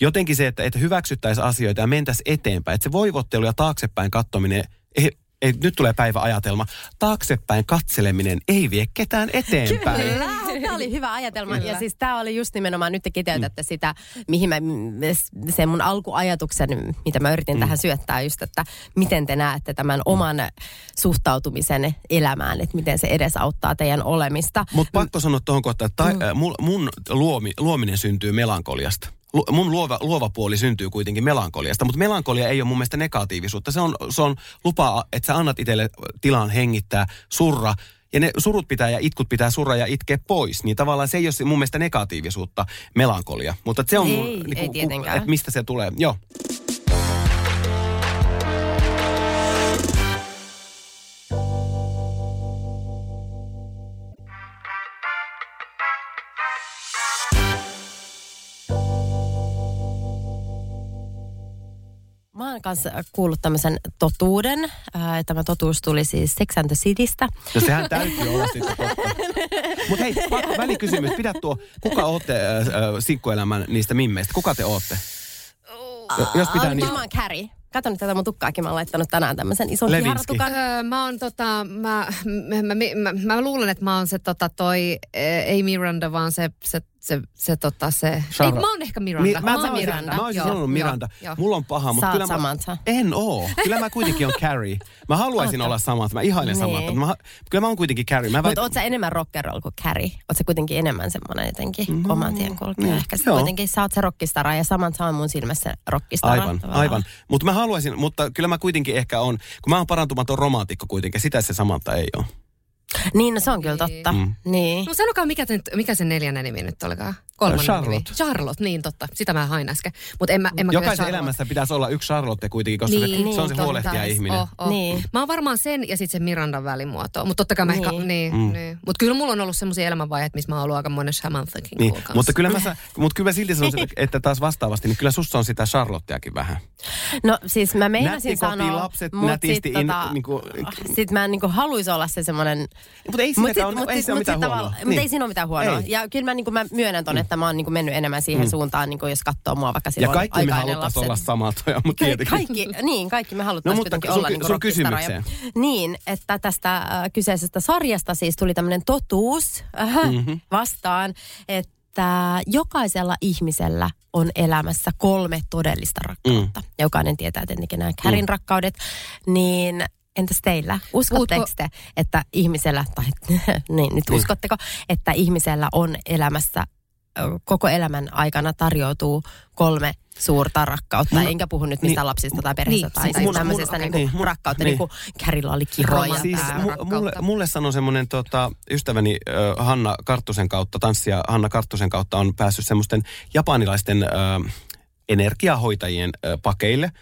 jotenkin se, että, että hyväksyttäisiin asioita ja mentäisiin eteenpäin. Että se voivottelu ja taaksepäin kattominen, ei, ei, nyt tulee päivä ajatelma, taaksepäin katseleminen ei vie ketään eteenpäin. Kyllä, tämä oli hyvä ajatelma. Ja siis tämä oli just nimenomaan, nyt te kiteytätte sitä, mihin mä, se mun alkuajatuksen, mitä mä yritin mm. tähän syöttää just, että miten te näette tämän oman suhtautumisen elämään, että miten se edesauttaa teidän olemista. Mutta pakko sanoa tuohon kohtaan, että ta, mm. mun, mun luomi, luominen syntyy melankoliasta. Mun luova, luova puoli syntyy kuitenkin melankoliasta, mutta melankolia ei ole mun mielestä negatiivisuutta. Se on, se on lupa, että sä annat itselle tilan hengittää, surra, ja ne surut pitää ja itkut pitää surra ja itkeä pois. Niin tavallaan se ei ole mun mielestä negatiivisuutta, melankolia. Mutta se on Ei, mun, ei tietenkään. että mistä se tulee. Joo. Mä oon kanssa kuullut tämmöisen totuuden. Ää, Tämä totuus tuli siis Sex and the Citystä. No sehän täytyy olla sitten totta. Mutta hei, pakko, välikysymys. Pidä tuo, kuka ootte äh, äh, sinkkuelämän niistä mimmeistä? Kuka te ootte? Jo- Jos pitää Aa, niin... Mä oon Carrie. Kato nyt tätä mun tukkaakin, mä oon laittanut tänään tämmöisen ison Levinsky. kiharatukan. Öö, mä oon tota, mä, mä, mä, mä, mä, luulen, että mä oon se tota toi, ei Miranda, vaan se, se, se, se tota se, Shara- ei, mä oon ehkä Miranda. Mi- mä, mä, oon Miranda. mä olisin Joo, sanonut Miranda. joo, joo. Mulla on paha, mutta kyllä mä... Samantha. En oo. Kyllä mä kuitenkin on Carrie. Mä haluaisin olla Samantha. Mä ihailen Niin. Samantha. Mä, kyllä mä oon kuitenkin Carrie. Mä Mutta oot sä enemmän rock'n'roll kuin Carrie? Oot sä kuitenkin enemmän semmoinen jotenkin no, oman tien kulkija? mm, Ehkä sä joo. kuitenkin sä oot se rockistara ja Samantha on mun silmässä rockistara. Aivan, tavallaan. aivan. Mutta mä haluaisin, mutta kyllä mä kuitenkin ehkä on, kun mä oon parantumaton romantikko kuitenkin, sitä se Samantha ei ole. Niin, no se on kyllä Niin. totta. Mm. Niin. No sanokaa, mikä, te, mikä se neljännen nimi nyt olikaan? Kolmannen Charlotte. nimi. Charlotte, niin totta. Sitä mä hain äsken. Mutta en mä, en mä Jokaisen Charlotte. elämässä pitäisi olla yksi Charlotte kuitenkin, koska Niin, se, se on se totta. huolehtija ihminen. Oh, oh. Niin. Mä oon varmaan sen ja sitten sen Mirandan välimuoto. Mutta totta kai mä ehkä, Niin. niin, mm. niin. Mutta kyllä mulla on ollut semmoisia elämänvaiheita, missä mä oon ollut aika monen Samanthakin Niin, kanssa. mutta kyllä, mä, sa- mutta kyllä mä silti sanoisin, että- taas vastaavasti, niin kyllä sussa on sitä Charlotteakin vähän. No siis mä meinasin Nätti koti, sanoa, lapset mut nätisti sit, in- tota, niinku- sit mä en niinku haluaisi olla se semmoinen... Mutta ei Mut mut ei sit- se ole mut mitään huonoa. Mutta ei siinä ole mitään huonoa. Ei. Ja kyllä mä, niinku, mä myönnän ton, että mä oon niinku mennyt enemmän siihen suuntaan, niinku, jos katsoo mua vaikka Ja silloin kaikki me aikaa ennen haluttaisiin lapset. olla samatoja, mutta Ka- tietenkin. Kaikki, niin, kaikki me haluttaisiin No, mutta kuitenkin sun- olla niin sun kysymykseen. Niin, että tästä äh, kyseisestä sarjasta siis tuli tämmöinen totuus äh, Mhm. mm-hmm. vastaan, että jokaisella ihmisellä on elämässä kolme todellista rakkautta. Mm. Jokainen tietää tietenkin nämä Kärin mm. rakkaudet. Niin entäs teillä? Uskotteko Puhutko- te, että ihmisellä, tai niin, nyt uskotteko, että ihmisellä on elämässä koko elämän aikana tarjoutuu kolme suurta rakkautta. Mun- Enkä puhu nyt mistään niin. lapsista tai perheestä Niin, tai siis mun- tämmöisestä mun- niinku niin, rakkautta. niin. Niin kuin Kärillä oli kiroja. Siis mulle, mulle sanoi semmoinen tota, ystäväni äh, Hanna Karttusen kautta, tanssija Hanna Karttusen kautta on päässyt semmoisten japanilaisten äh, energiahoitajien äh, pakeille.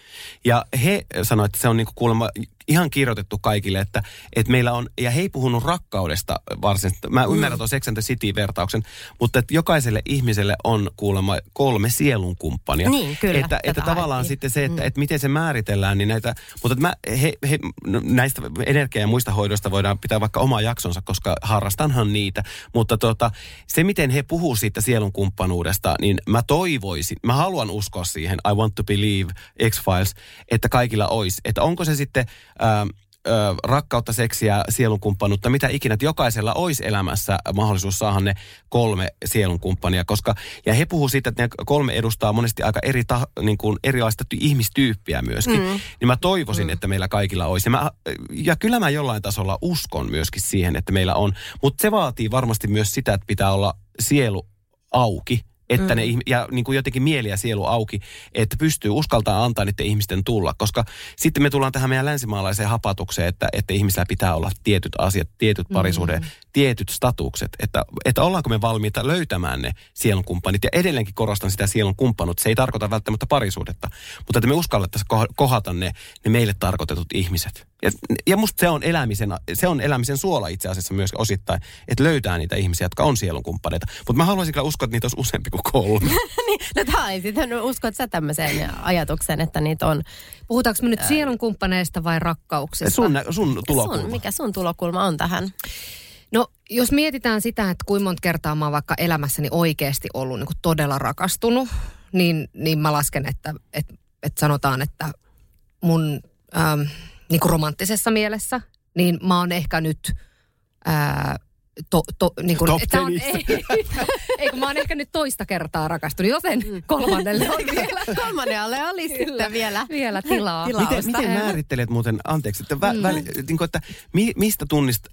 Ja he sanoivat, että se on niinku kuulemma ihan kirjoitettu kaikille, että, että meillä on, ja he ei puhunut rakkaudesta varsinaisesti. Mä ymmärrän tuon Sex and the City-vertauksen, mutta että jokaiselle ihmiselle on kuulemma kolme sielunkumppania. Niin, kyllä, Että, että tavallaan sitten se, että, että miten se määritellään, niin näitä, mutta että mä, he, he, no, näistä energia- ja muista hoidoista voidaan pitää vaikka oma jaksonsa, koska harrastanhan niitä. Mutta tota, se, miten he puhuu siitä sielun kumppanuudesta, niin mä toivoisin, mä haluan uskoa siihen, I want to believe X-Files, että kaikilla olisi. Että onko se sitten... Ää, ö, rakkautta, seksiä, sielunkumppanuutta, mitä ikinä, että jokaisella olisi elämässä mahdollisuus saada ne kolme sielunkumppania, koska, ja he puhuu siitä, että ne kolme edustaa monesti aika eri ta, niin kuin erilaista ty- ihmistyyppiä myöskin, mm. niin mä toivoisin, mm. että meillä kaikilla olisi. Ja, mä, ja kyllä mä jollain tasolla uskon myöskin siihen, että meillä on, mutta se vaatii varmasti myös sitä, että pitää olla sielu auki, että mm. ne, ja niin kuin jotenkin mieli ja sielu auki, että pystyy uskaltaa antaa niiden ihmisten tulla. Koska sitten me tullaan tähän meidän länsimaalaiseen hapatukseen, että, että ihmisillä pitää olla tietyt asiat, tietyt parisuhde, mm. tietyt statukset. Että, että ollaanko me valmiita löytämään ne sielun kumppanit. Ja edelleenkin korostan sitä sielun kumppanuutta. Se ei tarkoita välttämättä parisuhdetta, mutta että me uskallettaisiin koh- kohata ne, ne meille tarkoitetut ihmiset. Ja, ja musta se on, elämisen, se on elämisen suola itse asiassa myös osittain, että löytää niitä ihmisiä, jotka on sielun kumppaneita. Mutta mä haluaisin kyllä uskoa, että niitä olisi useampi kuin kolme. niin, no ei sitten, uskot sä tämmöiseen ajatukseen, että niitä on. Puhutaanko me nyt sielun kumppaneista vai rakkauksista? Sun, sun tulokulma. Sun, mikä sun tulokulma on tähän? No, jos mietitään sitä, että kuinka monta kertaa mä oon vaikka elämässäni oikeasti ollut niin todella rakastunut, niin, niin mä lasken, että, että, että sanotaan, että mun ähm, niin kuin romanttisessa mielessä, niin mä oon ehkä nyt... Ää, To, to, niin kuin, Top että on, ei, ei, kun mä oon ehkä nyt toista kertaa rakastunut, joten kolmannelle on vielä, Kolmannelle oli sitten vielä. vielä tilaa. Miten, Tilausta. miten määrittelet muuten, anteeksi, että, vä, mm. väli, niin kuin, että mi, mistä tunnist...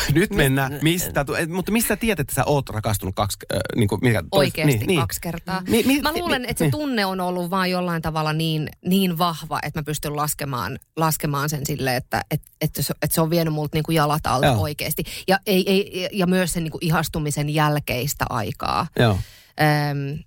Nyt mennään, mistä, et, mutta mistä tiedät, että sä oot rakastunut kaksi, äh, niin kuin, mikä, tois- Oikeasti niin, kaksi kertaa. Mi- mi- mä luulen, että se niin. tunne on ollut vaan jollain tavalla niin, niin vahva, että mä pystyn laskemaan, laskemaan sen silleen, että, että, että, se, että se on vienyt multa niin kuin jalat alta Joo. oikeasti. Ja, ei, ei, ja myös sen niin kuin ihastumisen jälkeistä aikaa. Joo. Öm,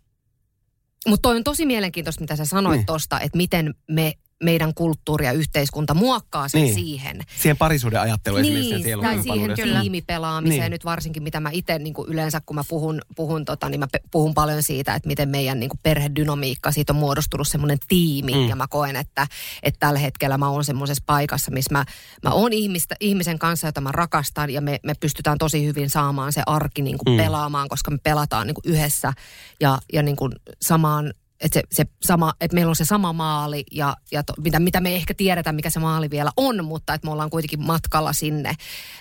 mutta toi on tosi mielenkiintoista, mitä sä sanoit Niin. niin. tosta, että miten me, meidän kulttuuri ja yhteiskunta muokkaa sen Niin. niin. siihen. Siihen parisuuden ajatteluun esimerkiksi sen Niin, tai siihen tiimipelaamiseen Niin. nyt varsinkin, mitä mä itse niin yleensä, kun mä puhun, puhun, tota, niin mä puhun paljon siitä, että miten meidän niin kuin perhedynamiikka, siitä on muodostunut semmoinen tiimi, Mm. ja mä koen, että, että tällä hetkellä mä oon semmoisessa paikassa, missä mä, mä oon ihmistä, ihmisen kanssa, jota mä rakastan, ja me, me pystytään tosi hyvin saamaan se arki niin kuin Mm. mm. pelaamaan, koska me pelataan niin kuin yhdessä, ja, ja niin kuin samaan että se, se sama, että meillä on se sama maali ja, ja to, mitä, mitä me ehkä tiedetä, mikä se maali vielä on, mutta että me ollaan kuitenkin matkalla sinne,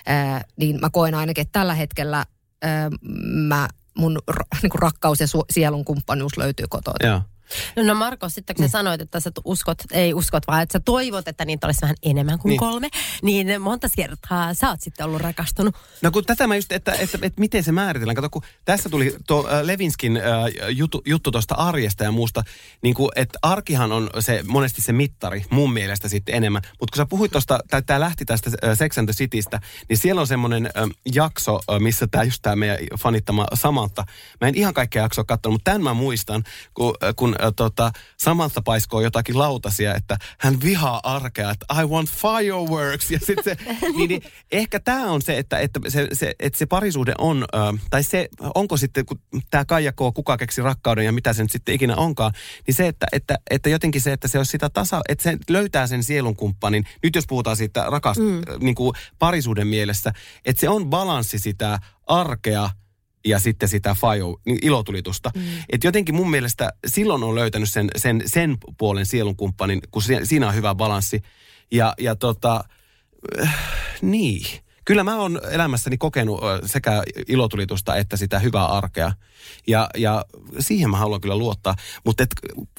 ää, niin mä koen ainakin, että tällä hetkellä ää, mä, mun ra, niin rakkaus ja su, sielun kumppanuus löytyy kotoa. Joo. No, no Marko, sitten kun sä sanoit, että sä uskot, ei uskot, vaan että sä toivot, että niitä olisi vähän enemmän kuin Niin. kolme, niin monta kertaa sä oot sitten ollut rakastunut. No kun tätä mä just, että, että, että, että miten se määritellään. Kato, kun tässä tuli tuo äh, Levinskin äh, juttu, juttu tuosta arjesta ja muusta, niin kuin, että arkihan on se monesti se mittari mun mielestä sitten enemmän. Mutta kun sä puhuit tuosta, tai tämä lähti tästä äh, Sex and the Citystä, niin siellä on semmoinen äh, jakso, äh, missä tämä just tämä meidän fanittama Samantha. Mä en ihan kaikkea jaksoa katsonut, mutta tämän mä muistan, kun, äh, kun äh, tota, Samantha paiskoo jotakin lautasia, että hän vihaa arkea, että I want fireworks. Ja sit se, niin, niin, ehkä tämä on se, että, että, se, se, että se parisuhde on, äh, tai se, onko sitten, kun tämä Kaija K. kuka keksi rakkauden ja mitä se nyt sitten ikinä onkaan, niin se, että, että, että jotenkin se, että se olisi sitä tasa, että se löytää sen sielunkumppanin, nyt jos puhutaan siitä rakast, mm. niin kuin parisuuden mielessä, että se on balanssi sitä arkea, ja sitten sitä fire, niin ilotulitusta. Mm. Et jotenkin mun mielestä silloin on löytänyt sen, sen, sen puolen sielunkumppanin, kun si, siinä on hyvä balanssi. Ja, ja tota, äh, niin. Kyllä mä oon elämässäni kokenut sekä ilotulitusta että sitä hyvää arkea. Ja, ja siihen mä haluan kyllä luottaa. Mutta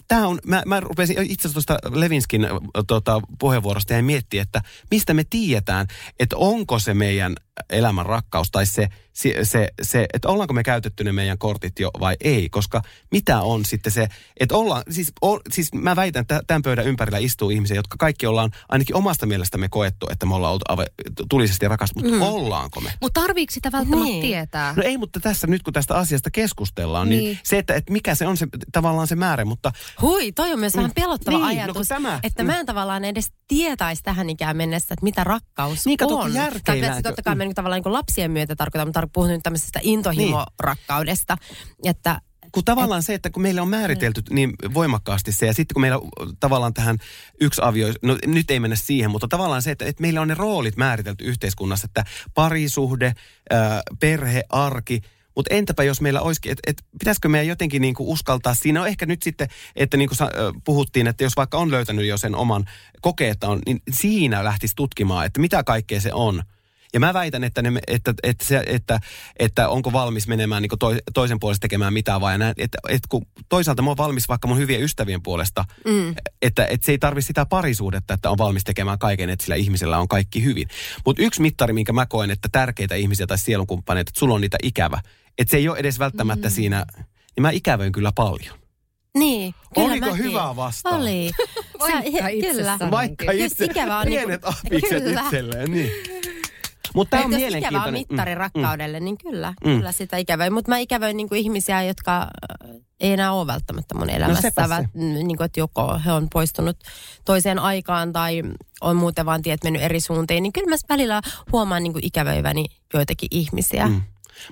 tämä on, mä, mä rupesin itse asiassa tuosta Levinskin tota, puheenvuorosta ja miettiä, että mistä me tiedetään, että onko se meidän elämän rakkaus tai se, se, se, se, että ollaanko me käytetty ne meidän kortit jo vai ei. Koska mitä on sitten se, että ollaan, siis, o, siis mä väitän, että tämän pöydän ympärillä istuu ihmisiä, jotka kaikki ollaan ainakin omasta mielestämme koettu, että me ollaan oltu ave, tulisesti rakas, mutta mm. ollaanko me? Mutta tarviiko sitä välttämättä Niin. tietää? No ei, mutta tässä nyt kun tästä asiasta keskustellaan, niin, Niin. niin se, että, että mikä se on se tavallaan se määrä, mutta Hui, toi on myös vähän pelottava Niin, no kun ajatus, tämä- että mm. mä en tavallaan edes tietäisi tähän ikään mennessä, että mitä rakkaus Niin, kato, on. järkeiläänkö- Tai totta kai mä niin tavallaan niin lapsien myötä tarkoitan, mutta tar- puhun nyt tämmöisestä intohimorakkaudesta, että kun tavallaan se, että kun meillä on määritelty niin voimakkaasti se, ja sitten kun meillä on tavallaan tähän yksi avio, no nyt ei mennä siihen, mutta tavallaan se, että, että meillä on ne roolit määritelty yhteiskunnassa, että parisuhde, perhe, arki, mutta entäpä jos meillä olisikin, että et pitäisikö meidän jotenkin niinku uskaltaa, siinä on ehkä nyt sitten, että niin kuin puhuttiin, että jos vaikka on löytänyt jo sen oman kokeen, että on, niin siinä lähtisi tutkimaan, että mitä kaikkea se on. Ja mä väitän, että, ne, että, että, se, että, että onko valmis menemään niin toi, toisen puolesta tekemään mitään vai näin. Että, että kun toisaalta mä oon valmis vaikka mun hyvien ystävien puolesta, mm. että, että se ei tarvi sitä parisuudetta, että on valmis tekemään kaiken, että sillä ihmisellä on kaikki hyvin. Mutta yksi mittari, minkä mä koen, että tärkeitä ihmisiä tai sielunkumppaneita, että sulla on niitä ikävä. Että se ei ole edes välttämättä mm. siinä, niin mä ikävöin kyllä paljon. niin. Kyllä Oliko mäkin. hyvä vastaus? Oli. Vaikka he- itse kyllä. Vaikka Jos itse ikävä on pienet niinku- apikset kyllä. itselleen, niin. Mutta tämä on Että jos ikävä on mielenkiintoinen. mittari Mm, rakkaudelle, niin kyllä, Mm. kyllä sitä ikävöin. Mutta mä ikävöin niin kuin ihmisiä, jotka äh, ei enää ole välttämättä mun elämässä. sepä se. Vält- niin kuin, että joko he on poistunut toiseen aikaan tai on muuten vaan tiet mennyt eri suuntiin. Niin kyllä mä välillä huomaan niin kuin ikävöiväni joitakin ihmisiä. Mm.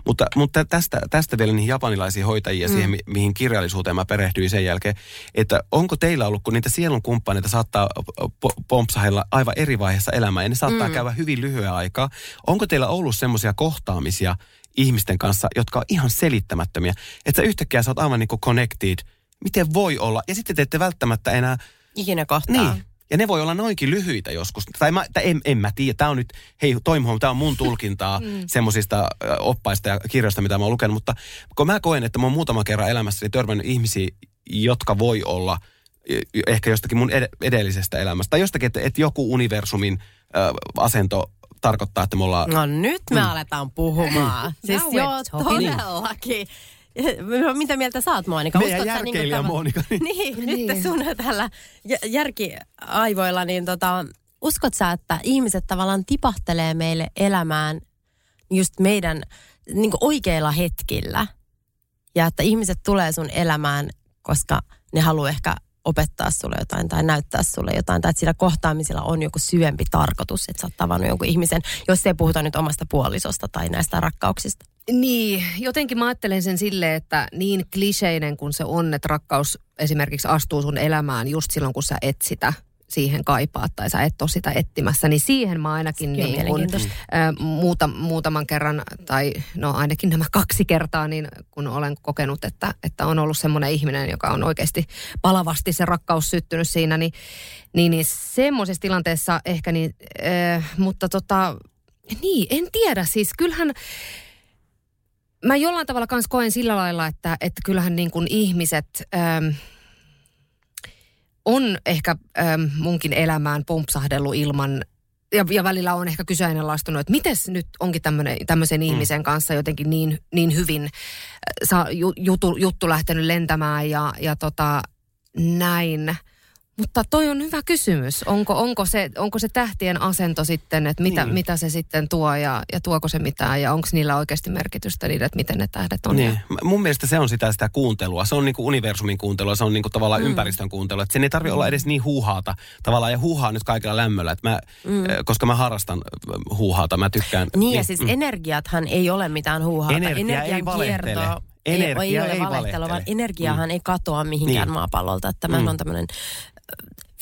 Mutta, mutta tästä, tästä vielä niihin japanilaisiin hoitajiin ja siihen, mi- mihin kirjallisuuteen mä perehdyin sen jälkeen, että onko teillä ollut, kun niitä sielun kumppaneita saattaa po- pompsahella aivan eri vaiheessa elämää ja ne saattaa mm. käydä hyvin lyhyen aikaa. Onko teillä ollut semmoisia kohtaamisia ihmisten kanssa, jotka on ihan selittämättömiä, että sä yhtäkkiä sä oot aivan niin kuin connected, miten voi olla, ja sitten te ette välttämättä enää Ikinä kohtaa. niin. Ja ne voi olla noinkin lyhyitä joskus. Tai, mä, tai en, en mä tiedä. Tämä on nyt, hei Toimuhom, tämä on mun tulkintaa mm. semmoisista oppaista ja kirjoista, mitä mä oon lukenut. Mutta kun mä koen, että mä oon muutaman kerran elämässäni törmännyt ihmisiä, jotka voi olla eh, ehkä jostakin mun ed- edellisestä elämästä. Tai jostakin, että, että joku universumin äh, asento tarkoittaa, että me ollaan... No nyt me aletaan puhumaan. siis joo, we're talking. Mitä mieltä sä oot, Monika? Meidän Uskot sä järkeilijä tava- Monika, niin- Niin, nyt Niin. sun tällä jä- järkiaivoilla, niin tota, uskot sä, että ihmiset tavallaan tipahtelee meille elämään just meidän niin oikeilla hetkillä? Ja että ihmiset tulee sun elämään, koska ne haluaa ehkä opettaa sulle jotain tai näyttää sulle jotain. Tai että sillä kohtaamisella on joku syvempi tarkoitus, että sä oot tavannut jonkun ihmisen, jos ei puhuta nyt omasta puolisosta tai näistä rakkauksista. Niin, jotenkin mä ajattelen sen silleen, että niin kliseinen kuin se on, että rakkaus esimerkiksi astuu sun elämään just silloin, kun sä et sitä siihen kaipaat tai sä et ole sitä etsimässä, niin siihen mä ainakin niin kun, ö, muuta, muutaman kerran, tai no ainakin nämä kaksi kertaa, niin kun olen kokenut, että, että on ollut semmoinen ihminen, joka on oikeasti palavasti se rakkaus syttynyt siinä, niin, niin, niin semmoisessa tilanteessa ehkä niin, ö, mutta tota, niin, en tiedä, siis kyllähän mä jollain tavalla kanssa koen sillä lailla, että, että kyllähän niin kuin ihmiset, ähm, on ehkä ähm, munkin elämään pumpsahdellut ilman, ja, ja välillä on ehkä kyseenalaistunut, että miten nyt onkin tämmöisen mm. ihmisen kanssa jotenkin niin, niin hyvin äh, jutu, juttu lähtenyt lentämään ja, ja tota, näin. Mutta toi on hyvä kysymys. Onko, onko, se, onko se tähtien asento sitten, että mitä, niin. mitä se sitten tuo ja, ja tuoko se mitään ja onko niillä oikeasti merkitystä niille, että miten ne tähdet on? Niin. Mun mielestä se on sitä, sitä kuuntelua. Se on niin kuin universumin kuuntelua, se on niin kuin tavallaan mm. ympäristön kuuntelua. Että sen ei tarvitse mm. olla edes niin huuhaata tavallaan ja huuhaa nyt kaikilla lämmöllä. Että mä, mm. Koska mä harrastan huuhaata, mä tykkään. Niin, niin ja siis mm. energiathan ei ole mitään huuhaata. Energia Energian ei valehtele energia ei, ei ole ei valehtelua, vaan energiahan mm. ei katoa mihinkään niin. maapallolta. Tämä mm. on tämmöinen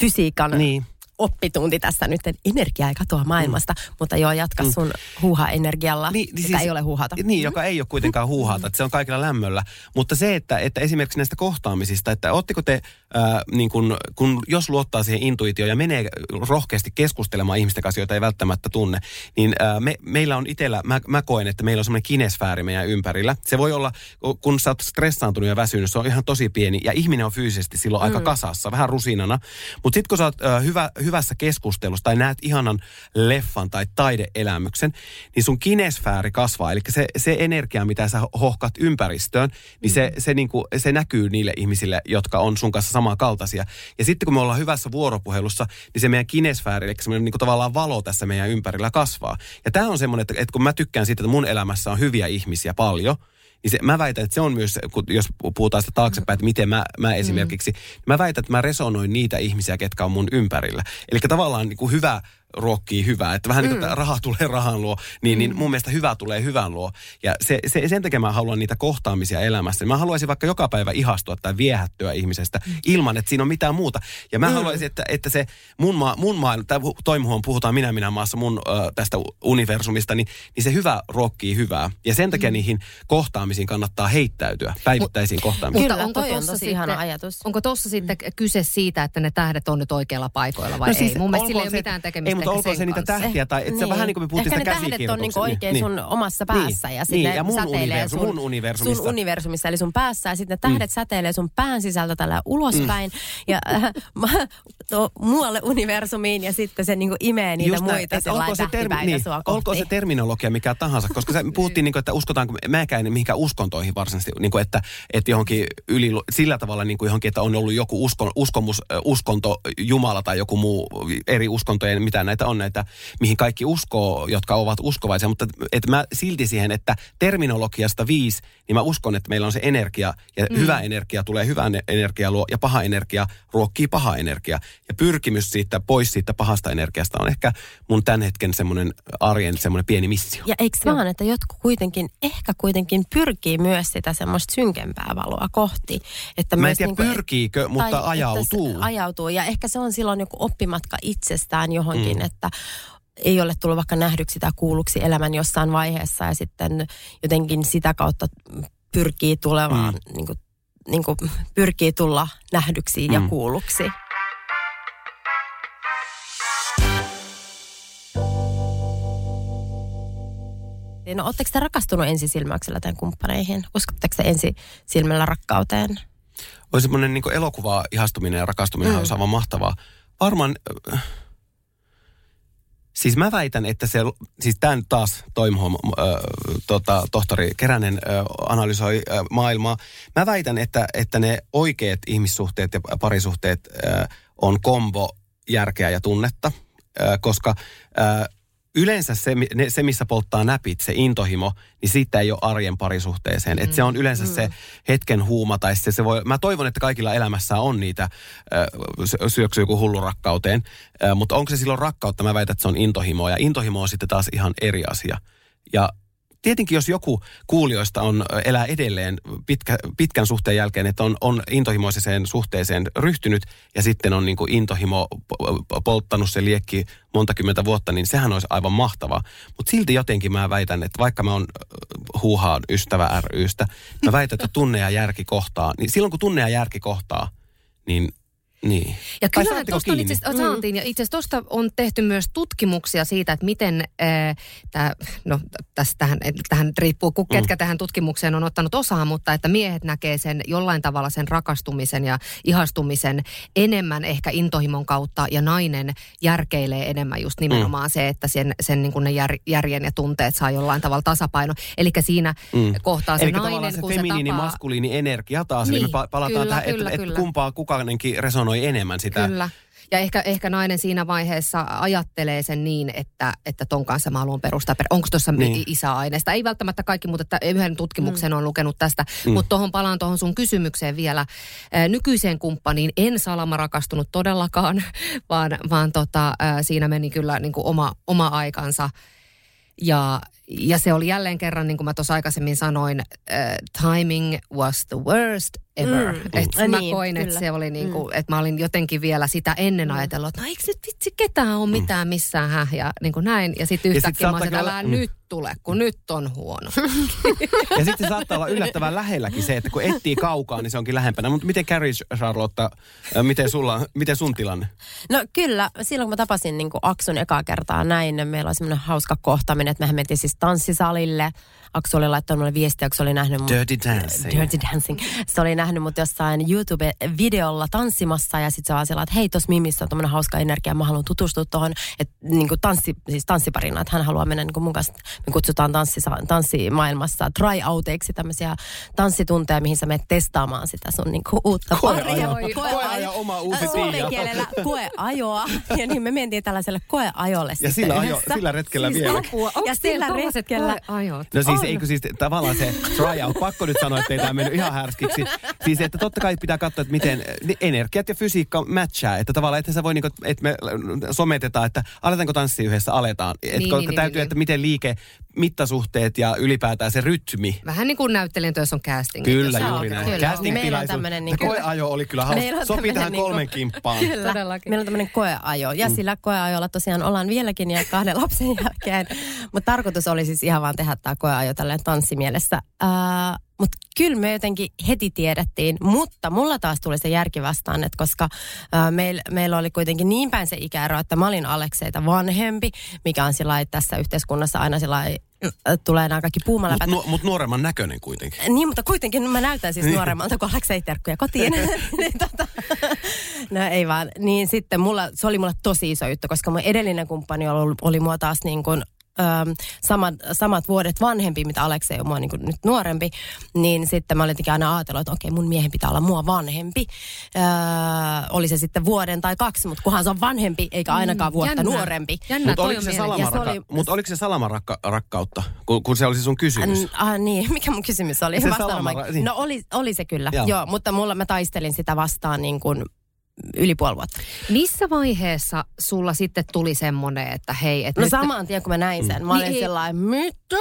fysiikan niin oppitunti tässä nyt, että energia ei katoa maailmasta, mm. mutta joo, jatka sun mm. huuha-energialla, niin, niin siis, ei ole huuhata. Niin, mm. joka ei ole kuitenkaan huuhata, että se on kaikilla lämmöllä. Mutta se, että, että esimerkiksi näistä kohtaamisista, että ootteko te, äh, niin kun, kun jos luottaa siihen intuitioon ja menee rohkeasti keskustelemaan ihmisten kanssa, joita ei välttämättä tunne, niin äh, me, meillä on itsellä, mä, mä koen, että meillä on semmoinen kinesfääri meidän ympärillä. Se voi olla, kun sä oot stressaantunut ja väsynyt, se on ihan tosi pieni ja ihminen on fyysisesti silloin mm. aika kasassa, vähän rusinana. Mutta sitten kun sä oot äh, hyvä, hyvässä keskustelussa tai näet ihanan leffan tai taideelämyksen, niin sun kinesfääri kasvaa. Eli se, se energia, mitä sä hohkat ympäristöön, niin mm. se, se, niin kuin, se näkyy niille ihmisille, jotka on sun kanssa samankaltaisia. Ja sitten kun me ollaan hyvässä vuoropuhelussa, niin se meidän kinesfääri, eli semmoinen niin kuin tavallaan valo tässä meidän ympärillä kasvaa. Ja tämä on semmoinen, että, että kun mä tykkään siitä, että mun elämässä on hyviä ihmisiä paljon – niin se, mä väitän, että se on myös, kun, jos puhutaan sitä taaksepäin, että miten mä, mä esimerkiksi, mm. mä väitän, että mä resonoin niitä ihmisiä, ketkä on mun ympärillä. Eli tavallaan niin kuin hyvä ruokkii hyvää. Että vähän mm. niin kuin raha tulee rahan luo, niin, niin mm. niin mun mielestä hyvä tulee hyvän luo. Ja se, se, sen takia mä haluan niitä kohtaamisia elämässä. Mä haluaisin vaikka joka päivä ihastua tai viehättyä ihmisestä mm. ilman, että siinä on mitään muuta. Ja mä mm. haluaisin, että, että se mun maa, mun maa tai toimuhon puhutaan minä minä maassa mun äh, tästä universumista, niin, niin se hyvä ruokkii hyvää. Ja sen takia mm. niihin kohtaamisiin kannattaa heittäytyä, päivittäisiin Mut, kohtaamisiin. Mutta onko tuossa sitten, ihana ajatus. Onko tuossa sitten kyse siitä, että ne tähdet on nyt oikealla paikoilla vai no siis, ei? Mun mielestä sillä ei ole mitään tekemistä mutta olkoon se niitä tähtiä tai, että niin. se vähän niin kuin me puhuttiin Ehkä sitä ne tähdet on niin oikein niin. sun omassa niin. päässä niin. ja sitten niin. ja mun säteilee sun, mun universumista. sun universumista, eli sun päässä ja sitten ne tähdet mm. säteilee sun pään sisältä tällä ulospäin mm. ja äh, to, muualle universumiin ja sitten se niin kuin imee niitä Just muita näin, olko se, termi, niin, sua olko se terminologia mikä tahansa, koska se, me puhuttiin niin kuin, että uskotaanko, mäkään en mihinkään uskontoihin varsinaisesti, niin kuin, että, että johonkin yli, sillä tavalla niin kuin johonkin, että on ollut joku uskon, uskomus, uskonto, Jumala tai joku muu eri uskontojen, mitä näitä on näitä, mihin kaikki uskoo, jotka ovat uskovaisia, mutta että mä silti siihen, että terminologiasta viisi, niin mä uskon, että meillä on se energia, ja mm. hyvä energia tulee hyvää energiaa luo, ja paha energia ruokkii paha energia. Ja pyrkimys siitä pois siitä pahasta energiasta on ehkä mun tämän hetken semmoinen arjen semmoinen pieni missio. Ja eikö vaan, että jotkut kuitenkin, ehkä kuitenkin pyrkii myös sitä semmoista synkempää valoa kohti. Että mä en tiedä, niin kuin, pyrkiikö, mutta ajautuu. Ajautuu, ja ehkä se on silloin joku oppimatka itsestään johonkin, mm. Että ei ole tullut vaikka nähdyksi tai kuulluksi elämän jossain vaiheessa ja sitten jotenkin sitä kautta pyrkii tulemaan, mm. niin kuin, niin kuin pyrkii tulla nähdyksi mm. ja kuulluksi. No, oletteko te rakastunut ensisilmäyksellä tämän kumppaneihin? Uskotteko te ensisilmällä rakkauteen? Olisi semmoinen niin elokuva ihastuminen ja rakastuminen mm. olisi aivan mahtavaa. Varmaan äh, Siis mä väitän, että se, siis tämä nyt taas Toimho, äh, tota, tohtori Keränen äh, analysoi äh, maailmaa. Mä väitän, että, että ne oikeat ihmissuhteet ja parisuhteet äh, on kombo järkeä ja tunnetta, äh, koska äh, yleensä se, se, missä polttaa näpit, se intohimo, niin siitä ei ole arjen parisuhteeseen. Mm. Et se on yleensä mm. se hetken huuma tai se, se voi, mä toivon, että kaikilla elämässä on niitä, äh, syöksy joku hullu rakkauteen, äh, mutta onko se silloin rakkautta? Mä väitän, että se on intohimoa ja intohimo on sitten taas ihan eri asia. Ja tietenkin jos joku kuulijoista on, elää edelleen pitkä, pitkän suhteen jälkeen, että on, on intohimoiseen suhteeseen ryhtynyt ja sitten on niin kuin intohimo polttanut se liekki monta kymmentä vuotta, niin sehän olisi aivan mahtavaa. Mutta silti jotenkin mä väitän, että vaikka mä oon huuhaan ystävä rystä, mä väitän, että tunne ja järki kohtaa. Niin silloin kun tunne ja järki kohtaa, niin Niin. Ja kyllähän saatteko tuosta on itse asiassa, saatiin, ja itse asiassa tuosta on tehty myös tutkimuksia siitä, että miten, äh, tää, no tästä tähän, tähän riippuu, ku- ketkä tähän tutkimukseen on ottanut osaa, mutta että miehet näkee sen jollain tavalla sen rakastumisen ja ihastumisen enemmän ehkä intohimon kautta, ja nainen järkeilee enemmän just nimenomaan se, että sen, sen niin kuin ne jär, järjen ja tunteet saa jollain tavalla tasapaino. Eli siinä Mm. kohtaa se Eli nainen, se kun se tapaa... maskuliini energia taas. Eli Niin, me pa- palataan kyllä, tähän, kyllä, että, että kyllä. kumpaa kukainenkin resonoi enemmän sitä. Kyllä. Ja ehkä, ehkä nainen siinä vaiheessa ajattelee sen niin, että, että ton kanssa mä haluan perustaa. per- Onko tuossa Niin. isäaineesta? Ei välttämättä kaikki, mutta että yhden tutkimuksen on lukenut tästä. Mm. Mutta tuohon palaan tuohon sun kysymykseen vielä. Nykyiseen kumppaniin en salama rakastunut todellakaan, vaan, vaan tota, siinä meni kyllä niin kuin oma, oma aikansa. Ja, ja se oli jälleen kerran, niin kuin mä tuossa aikaisemmin sanoin, uh, timing was the worst ever. Mm. Mm. Et Mm. mä Niin, koin, että se oli niin kuin, että mä olin jotenkin vielä sitä ennen ajatellut, että no eikö nyt vitsi ketään ole mitään missään häh, ja niin kuin näin. Ja sitten Ja sit yhtäkkiä mä että älä mm. nyt tule, kun nyt on huono. Ja sitten se saattaa olla yllättävän lähelläkin se, että kun etsii kaukaa, niin se onkin lähempänä. Mutta miten Carrie Charlotte, äh, miten, sulla, miten sun tilanne? No kyllä, silloin kun mä tapasin niin Aksun ekaa kertaa näin, meillä oli semmoinen hauska kohtaaminen, että mehän mentiin siis tanssisalille. Aksu oli laittanut mulle viestiä, kun se oli nähnyt mun... Dirty Dancing. Dirty Dancing. Se oli nähnyt mut jossain YouTube-videolla tanssimassa ja sitten se vaan sillä, että hei, tuossa Mimissä on tommonen hauska energia, mä haluan tutustua tuohon, että niin tanssi, siis tanssiparina, että hän haluaa mennä niin mun kanssa, me kutsutaan tanssisa, tanssimaailmassa try-outeiksi tämmöisiä tanssitunteja, mihin sä menet testaamaan sitä sun niin uutta Koeajo. paria. Koeajo, oma uusi Suomen Tiia. kielellä koeajoa. Ja niin me mentiin tällaiselle koeajolle Ja sillä, ajo, sillä retkellä Siis vielä. Apua, Ja sillä retkellä... Ajot. No siis, On. eikö siis tavallaan se tryout, pakko nyt sanoa, että ei tämä mennyt ihan härskiksi. Siis, että totta kai pitää katsoa, että miten ne energiat ja fysiikka matchaa. Että tavallaan, että sä voi niinku, että me sometetaan, että aletaanko tanssia yhdessä, aletaan. Että Niin, niin, niin, täytyy, niin. että miten liike, mittasuhteet ja ylipäätään se rytmi. Vähän niin kuin näyttelijän työssä on casting. Kyllä, Joo, juuri näin. kyllä. Casting Meillä on tämmönen Ja niinku- Koeajo oli kyllä hauska. Meillä on Sopii tähän niinku- kolmen kimppaan. Kyllä. Todellakin. Meillä on tämmöinen koeajo. Ja mm. sillä koeajolla tosiaan ollaan vieläkin ja kahden lapsen jälkeen. Mutta tarkoitus oli siis ihan vaan tehdä tämä koeajo tälleen tanssimielessä. Uh, mutta kyllä me jotenkin heti tiedettiin, mutta mulla taas tuli se järki vastaan, että koska meillä meil oli kuitenkin niin päin se ikäero, että mä olin Alekseita vanhempi, mikä on sillä tässä yhteiskunnassa aina sillä äh, tulee nämä kaikki puumaläpät. Mutta nu, mut nuoremman näköinen kuitenkin. Niin, mutta kuitenkin mä näytän siis nuoremmalta, kun Aleksei terkkuja kotiin. niin, tota, no ei vaan. Niin sitten mulla, se oli mulle tosi iso juttu, koska mun edellinen kumppani oli, oli mua taas niin kuin Öm, samat, samat vuodet vanhempi, mitä Aleksei on mua niin kuin nyt nuorempi, niin sitten mä olin jotenkin aina ajatellut, että okei, mun miehen pitää olla mua vanhempi. Öö, oli se sitten vuoden tai kaksi, mutta kunhan se on vanhempi, eikä ainakaan vuotta jännä. nuorempi. Jännä, Mutta oliko se, se oli- mut oliko se salamarakkautta, kun, kun se oli se sun kysymys? N- ah, niin, mikä mun kysymys oli? Se salamara- niin. No oli, oli se kyllä, Joo. joo. Joo, mutta mulla mä taistelin sitä vastaan niin kuin yli puoli vuotta. Missä vaiheessa sulla sitten tuli semmoinen, että hei, että No nyt... saman tien, kun mä näin sen, mä Niin olin ei- sellainen, mitä?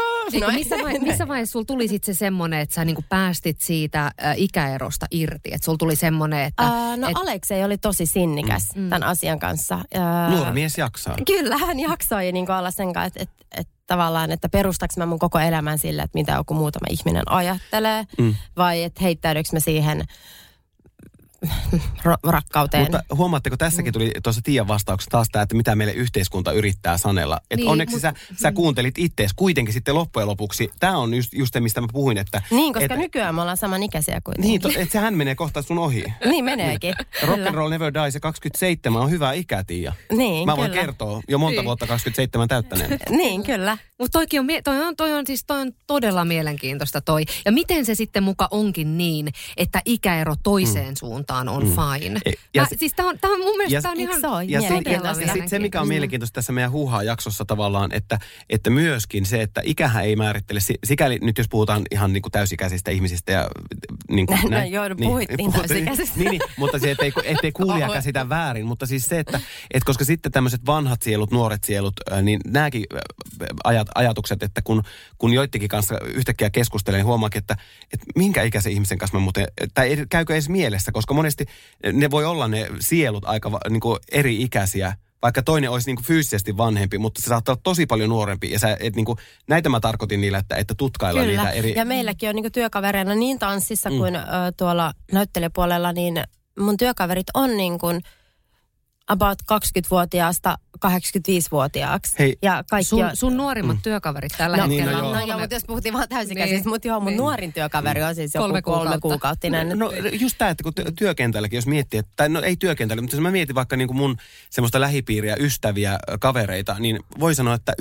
No, missä, vai, missä vaiheessa sulla tuli sitten se semmoinen, että sä niinku päästit siitä ä, ikäerosta irti? Että sulla tuli semmoinen, että... Ää, no et, Aleksei oli tosi sinnikäs mm. tämän asian kanssa. Ää, Nuori mies jaksaa. Kyllä, hän jaksoi niin olla sen kanssa, että, että, että tavallaan, että perustaks mä mun koko elämän sille, että mitä joku muutama ihminen ajattelee, Mm. vai että heittäydyks mä siihen rakkauteen. Mutta huomaatteko, tässäkin tuli tuossa Tiian vastauksessa taas tämä, että mitä meille yhteiskunta yrittää sanella. Et Niin, onneksi mut- sä, sä kuuntelit ittees kuitenkin sitten loppujen lopuksi. Tämä on just, just se, mistä mä puhuin, että... Niin, koska että, nykyään me ollaan samanikäisiä kuitenkin. Niin, to, että sehän menee kohta sun ohi. niin meneekin. Rock and roll never dies ja 27 on hyvä ikä, Tiia. Niin, Mä voin kyllä. kertoa jo monta Niin. vuotta 27 täyttäneen. Niin, kyllä. Mutta toikin on, toi on, toi on, siis toi on todella mielenkiintoista toi. Ja miten se sitten muka onkin niin, että ikäero toiseen mm. suuntaan on mm. fine? E- ja se- siis tää on, tää on mun mielestä Ja- tää on ihan se ole? Ja, sit, ja, ja sit se, mikä on mielenkiintoista tässä meidän huuhaa-jaksossa tavallaan, että, että myöskin se, että ikähän ei määrittele, si- sikäli nyt jos puhutaan ihan niin kuin täysikäisistä ihmisistä ja niin kuin, No näin, joo, puhuttiin täysikäisistä. Niin, niin, mutta se, ettei, ettei kuulija käsitä väärin, mutta siis se, että, että koska sitten tämmöiset vanhat sielut, nuoret sielut, niin nämäkin ajat, ajatukset, että kun, kun joittikin kanssa yhtäkkiä keskustelen, niin huomaakin, että, että minkä ikäisen ihmisen kanssa mä muuten, tai käykö edes mielessä, koska monesti ne voi olla ne sielut aika niin kuin eri ikäisiä, vaikka toinen olisi niin kuin fyysisesti vanhempi, mutta se saattaa olla tosi paljon nuorempi. Ja sä, et niin kuin, näitä mä tarkoitin niillä, että, että tutkailla Kyllä. niitä eri... Ja meilläkin on niin työkavereina niin tanssissa mm. kuin ö, tuolla näyttelijäpuolella, niin mun työkaverit on niin kuin about 20-vuotiaasta 85-vuotiaaksi. Hei, ja kaikki Sun, on, sun nuorimmat työkaverit tällä No, hetkellä niin, no on joo. no, joo, mutta jos puhuttiin vaan täysikäisistä, Niin. mutta joo, mun Niin. nuorin työkaveri on siis joku Kolme kolme, kuukautta. kuukautinen. No just tämä, että kun ty- työkentälläkin, jos miettii, että, tai no ei työkentällä, mutta jos mä mietin vaikka niin kuin mun semmoista lähipiiriä, ystäviä, kavereita, niin voi sanoa, että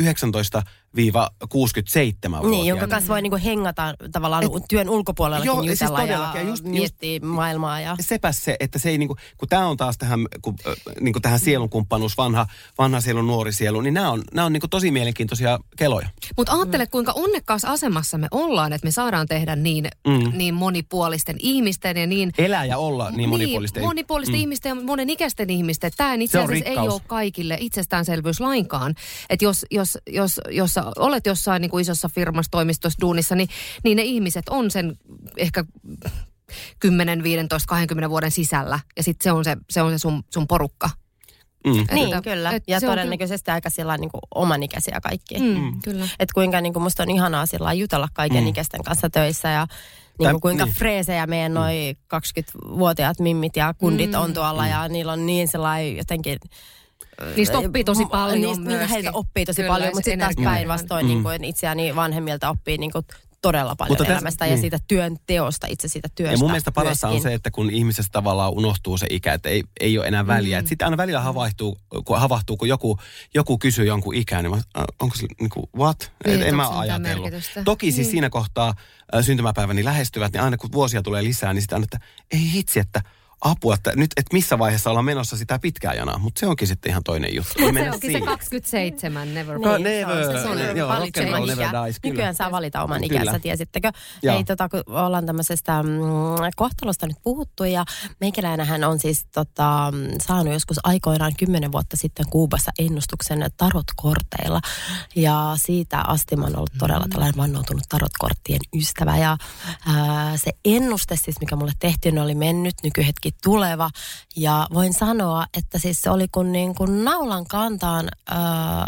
19-67 Niin, jonka kanssa voi niinku hengata tavallaan Et, työn ulkopuolellakin joo, siis jutella todellakin, ja ja just- just- miettiä maailmaa. Ja, Sepäs se, että se ei niinku, kun tämä on taas tähän, kun, ö, niinku tähän sielunkumppanuus, vanha, vanha sielu, nuori sielu, niin nämä on, nämä on niinku tosi mielenkiintoisia keloja. Mutta ajattele, kuinka onnekkaassa asemassa me ollaan, että me saadaan tehdä niin, Mm. niin monipuolisten ihmisten ja niin... Elää ja olla niin monipuolisten. Niin, monipuolisten mm. ihmisten ja monenikäisten ihmisten. Tämä itse asiassa ei ole kaikille itsestäänselvyys lainkaan. Että jos, jos, jos, jos sä olet jossain niin kuin isossa firmassa, toimistossa, duunissa, niin, niin ne ihmiset on sen ehkä 10, 15, 20 vuoden sisällä. Ja sitten se on se, se, on se sun, sun porukka. Mm. Et- niin, et- kyllä. et ja se on todennäköisesti aika sillä niin kuin omanikäisiä kaikki. Mm, mm. Kyllä. Että kuinka niin kuin musta on ihanaa sillä jutella kaiken Mm. ikäisten kanssa töissä ja niin kuin kuinka niin. freesejä meidän noi 20-vuotiaat mimmit ja kundit Mm. on tuolla ja niillä on niin sellainen jotenkin... Niistä oppii tosi paljon Niistä, niin myöskin. heiltä oppii tosi Kyllä, paljon, mutta sitten taas päinvastoin Mm. niin itseäni vanhemmilta oppii niin kuin todella paljon Mutta tässä- elämästä ja niin. siitä työn teosta, itse siitä työstä Ja mun mielestä parasta on se, että kun ihmisestä tavallaan unohtuu se ikä, että ei, ei ole enää väliä. Mm. Sitten aina välillä havahtuu, kun, havahtuu, kun joku, joku kysyy jonkun ikää, niin mä, onko se niin kuin, what? Niin, Et en onko mä ajatellut. merkitystä? Toki siis Niin. siinä kohtaa syntymäpäiväni lähestyvät, niin aina kun vuosia tulee lisää, niin sitten aina, että ei hitsi, että apua, että nyt, että missä vaiheessa ollaan menossa sitä pitkää janaa. Mutta se onkin sitten ihan toinen juttu. Ei Se onkin se siihen. 27, never No, mind. never, se on se ne- joo, roll ikä. never dies, kyllä. Nykyään saa valita oman Kyllä. ikänsä, tiesittekö? Joo. Hei, tota, kun ollaan tämmöisestä mm, kohtalosta nyt puhuttu ja meikäläinähän on siis tota, mm, saanut joskus aikoinaan kymmenen vuotta sitten Kuubassa ennustuksen tarotkorteilla ja siitä asti mä oon ollut todella tällainen vannoutunut tarotkorttien ystävä ja ää, se ennuste siis, mikä mulle tehtiin, oli mennyt, nykyhetki tuleva ja voin sanoa, että siis se oli kun, niin kuin naulan kantaan ää,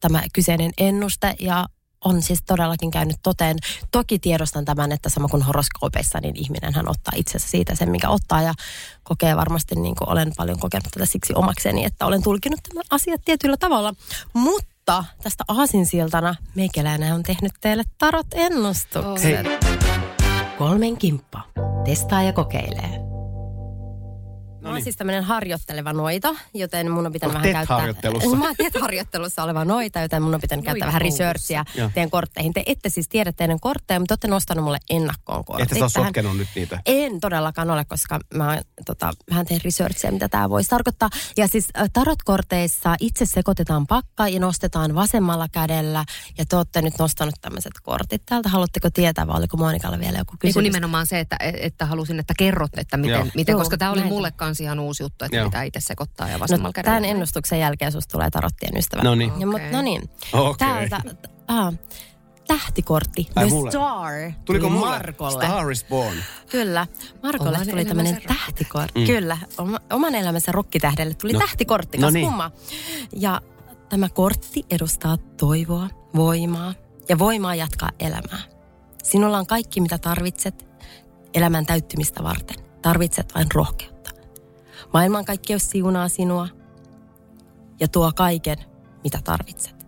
tämä kyseinen ennuste ja on siis todellakin käynyt toteen. Toki tiedostan tämän, että sama kuin horoskoopeissa, niin ihminen hän ottaa itsensä siitä sen, mikä ottaa ja kokee varmasti, niin kuin olen paljon kokenut tätä siksi omakseni, että olen tulkinut tämän asiat tietyllä tavalla. Mutta tästä aasinsiltana meikäläinen on tehnyt teille tarot-ennustukset. Hei. Kolmen kimppa. Testaa ja kokeilee. Mä oon niin. siis tämmöinen harjoitteleva noita, joten mun on pitänyt vähän käyttää... TET-harjoittelussa. Mä oon TET-harjoittelussa oleva noita, joten mun on pitänyt käyttää vähän researchia teidän kortteihin. Te ette siis tiedä teidän kortteja, mutta olette nostanut mulle ennakkoon kortit. Että sä oot tähän. sotkenut nyt niitä. En todellakaan ole, koska mä tota, vähän teen researchia, mitä tämä voisi tarkoittaa. Ja siis tarotkorteissa itse sekoitetaan pakka ja nostetaan vasemmalla kädellä. Ja te olette nyt nostanut tämmöiset kortit täältä. Haluatteko tietää vai oliko Monikalla vielä joku Niin kysymys? kuin nimenomaan se, että, että halusin, että kerrot, että miten, Joo. miten Joo, koska tämä oli mulle kans ihan uusi juttu, että Joo. pitää itse sekoittaa ja vasemmalla No, kädellä. tämän ennustuksen jälkeen susta tulee tarottien ystävä. No niin. Ja, mut, Okei. no niin. Okei. Täältä, ah, tähtikortti, Ai The mulle? Star, Tuliko tuli mulle? Markolle. Star is born. Kyllä. Markolle Oman tuli tämmöinen tähtikortti. Mm. Kyllä. Oma, oman elämänsä rokkitähdelle tuli No. tähtikortti. No niin. kumma. Ja tämä kortti edustaa toivoa, voimaa ja voimaa jatkaa elämää. Sinulla on kaikki, mitä tarvitset elämän täyttymistä varten. Tarvitset vain rohkeutta. Maailmankaikkeus siunaa sinua ja tuo kaiken, mitä tarvitset.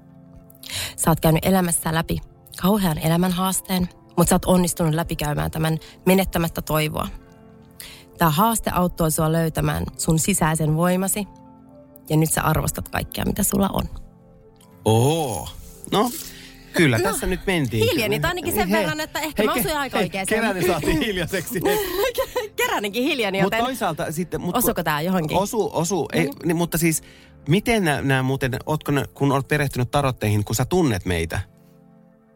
Sä oot käynyt elämässä läpi kauhean elämän haasteen, mutta sä oot onnistunut läpikäymään tämän menettämättä toivoa. Tämä haaste auttoi sua löytämään sun sisäisen voimasi ja nyt sä arvostat kaikkea, mitä sulla on. Oo. No, kyllä, tässä nyt mentiin. hiljeni, tai ainakin sen Hei, verran, että ehkä mä hei, osuin aika oikeeseen. Keränen saatiin hiljaiseksi. Keränenkin hiljeni, Mutta joten toisaalta sitten... Mut, osuuko tää johonkin? Osu, osu. Ei, niin, mutta siis, miten nämä muuten, ootko ne, kun olet perehtynyt tarotteihin, kun sä tunnet meitä?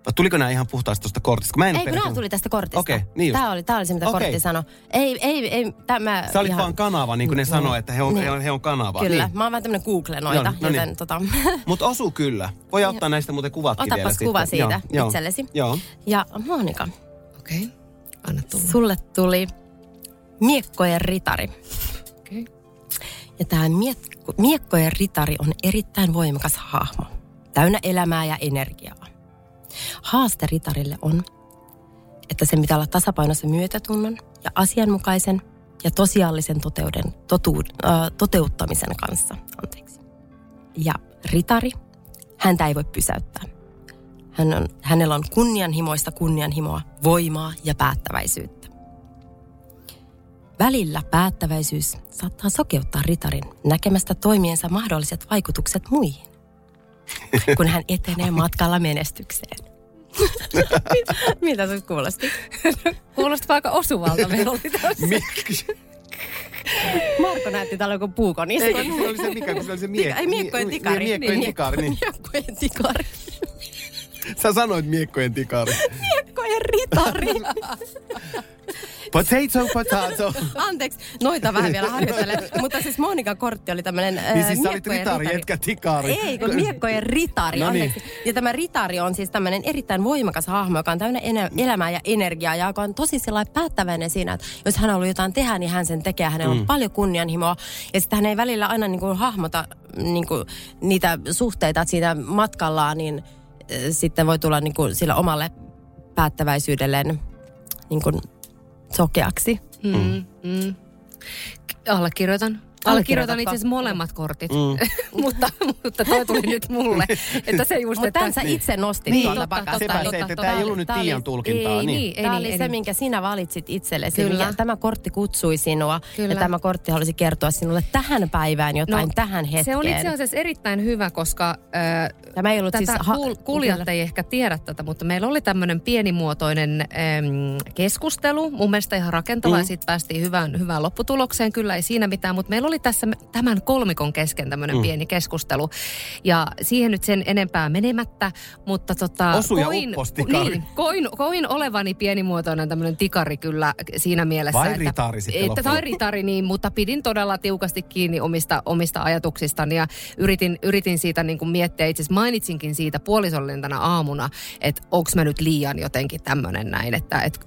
Vai Tuliko nämä ihan puhtaasti tuosta kortista? Kun mä en Ei, kun nämä tuli tästä kortista. Okei, niin just. Tämä oli, tämä oli se, mitä Okei. kortti sanoi. Ei, ei, ei, tämä... Sä olit ihan- vaan kanava, niin kuin ne Niin. sanoo, että he on, Niin. he on, he on kanava. Kyllä, Niin. mä oon vähän tämmönen Google-noita, no niin. joten tota... Mutta osu kyllä. Voi ottaa näistä muuten kuvatkin vielä Otapas kuva sitten. siitä Joo, itsellesi. Joo. Ja Monika, Okei, okay. anna tulla. sulle tuli miekkojen ritari. Okei. Ja tämä miekko, miekkojen ritari on erittäin voimakas hahmo. Täynnä elämää ja energiaa. Haaste ritarille on, että sen pitää olla tasapainossa myötätunnon ja asianmukaisen ja tosiaalisen toteuden, totu, äh, toteuttamisen kanssa. Anteeksi. Ja ritari, häntä ei voi pysäyttää. Hän on, hänellä on kunnianhimoista kunnianhimoa, voimaa ja päättäväisyyttä. Välillä päättäväisyys saattaa sokeuttaa ritarin näkemästä toimiensa mahdolliset vaikutukset muihin, kun hän etenee matkalla menestykseen. Mitä se kuulosti? Kuulostaa aika osuvalta. Meillä oli tässä. Miksi? Marko näytti täällä joku puukon Ei, iskon. se oli se mikä, kun se oli se mie- Ei, miekkojen mie- tikari. Miekkojen Niin, tikari, niin. Miekkojen tikari. Sä sanoit miekkojen tikari. Miekkojen ritari. Potato, potato. Anteeksi, noita vähän vielä harjoitellen. Mutta siis Monikan kortti oli tämmöinen äh, Niin siis sä olit miekkojen ritari, etkä tikari. Ei, kun miekkojen ritari, No niin. Ja tämä ritari on siis tämmöinen erittäin voimakas hahmo, joka on täynnä elämää ja energiaa ja joka on tosi sellainen päättäväinen siinä, että jos hän haluaa jotain tehdä, niin hän sen tekee. Hänellä Mm. on paljon kunnianhimoa ja sitten hän ei välillä aina niin kuin hahmota niin kuin niitä suhteita, että siinä matkallaan niin sitten voi tulla niin kuin sillä omalle päättäväisyydelleen niin kuin sokeaksi. Mm, mm. Allekirjoitan. Allekirjoitan itse asiassa molemmat kortit, mm. mutta, mutta toi tuli nyt mulle. Että se just, Mutta että... tämän sä itse nostit Niin, tuolta pakasta. Sepä totta, se, että tämä ei ollut nyt Tiian tulkintaa. ei, niin, ei Tämä niin, oli ei se, niin. minkä sinä valitsit itsellesi. Kyllä. Tämä kortti kutsui sinua Kyllä. ja tämä kortti halusi kertoa sinulle tähän päivään jotain, No, tähän hetkeen. Se on itse asiassa erittäin hyvä, koska äh, Tämä ei ollut tätä siis... siis kuul- kuulijat ei ehkä tiedä tätä, mutta meillä oli tämmöinen pienimuotoinen äm, keskustelu. Mun mielestä ihan rakentava mm. ja sitten päästiin hyvään, hyvään lopputulokseen. Kyllä ei siinä mitään, mutta meillä oli tässä tämän kolmikon kesken tämmöinen mm. pieni keskustelu. Ja siihen nyt sen enempää menemättä, mutta tota... Osu ja koin, niin, koin, koin olevani pienimuotoinen tämmöinen tikari kyllä siinä mielessä. Vai että, ritari sitten että, tai ritari, niin, mutta pidin todella tiukasti kiinni omista, omista ajatuksistani ja yritin, yritin siitä niin kuin miettiä. Itse asiassa mainitsinkin siitä puolisollinen tänä aamuna, että onko mä nyt liian jotenkin tämmöinen näin, että, että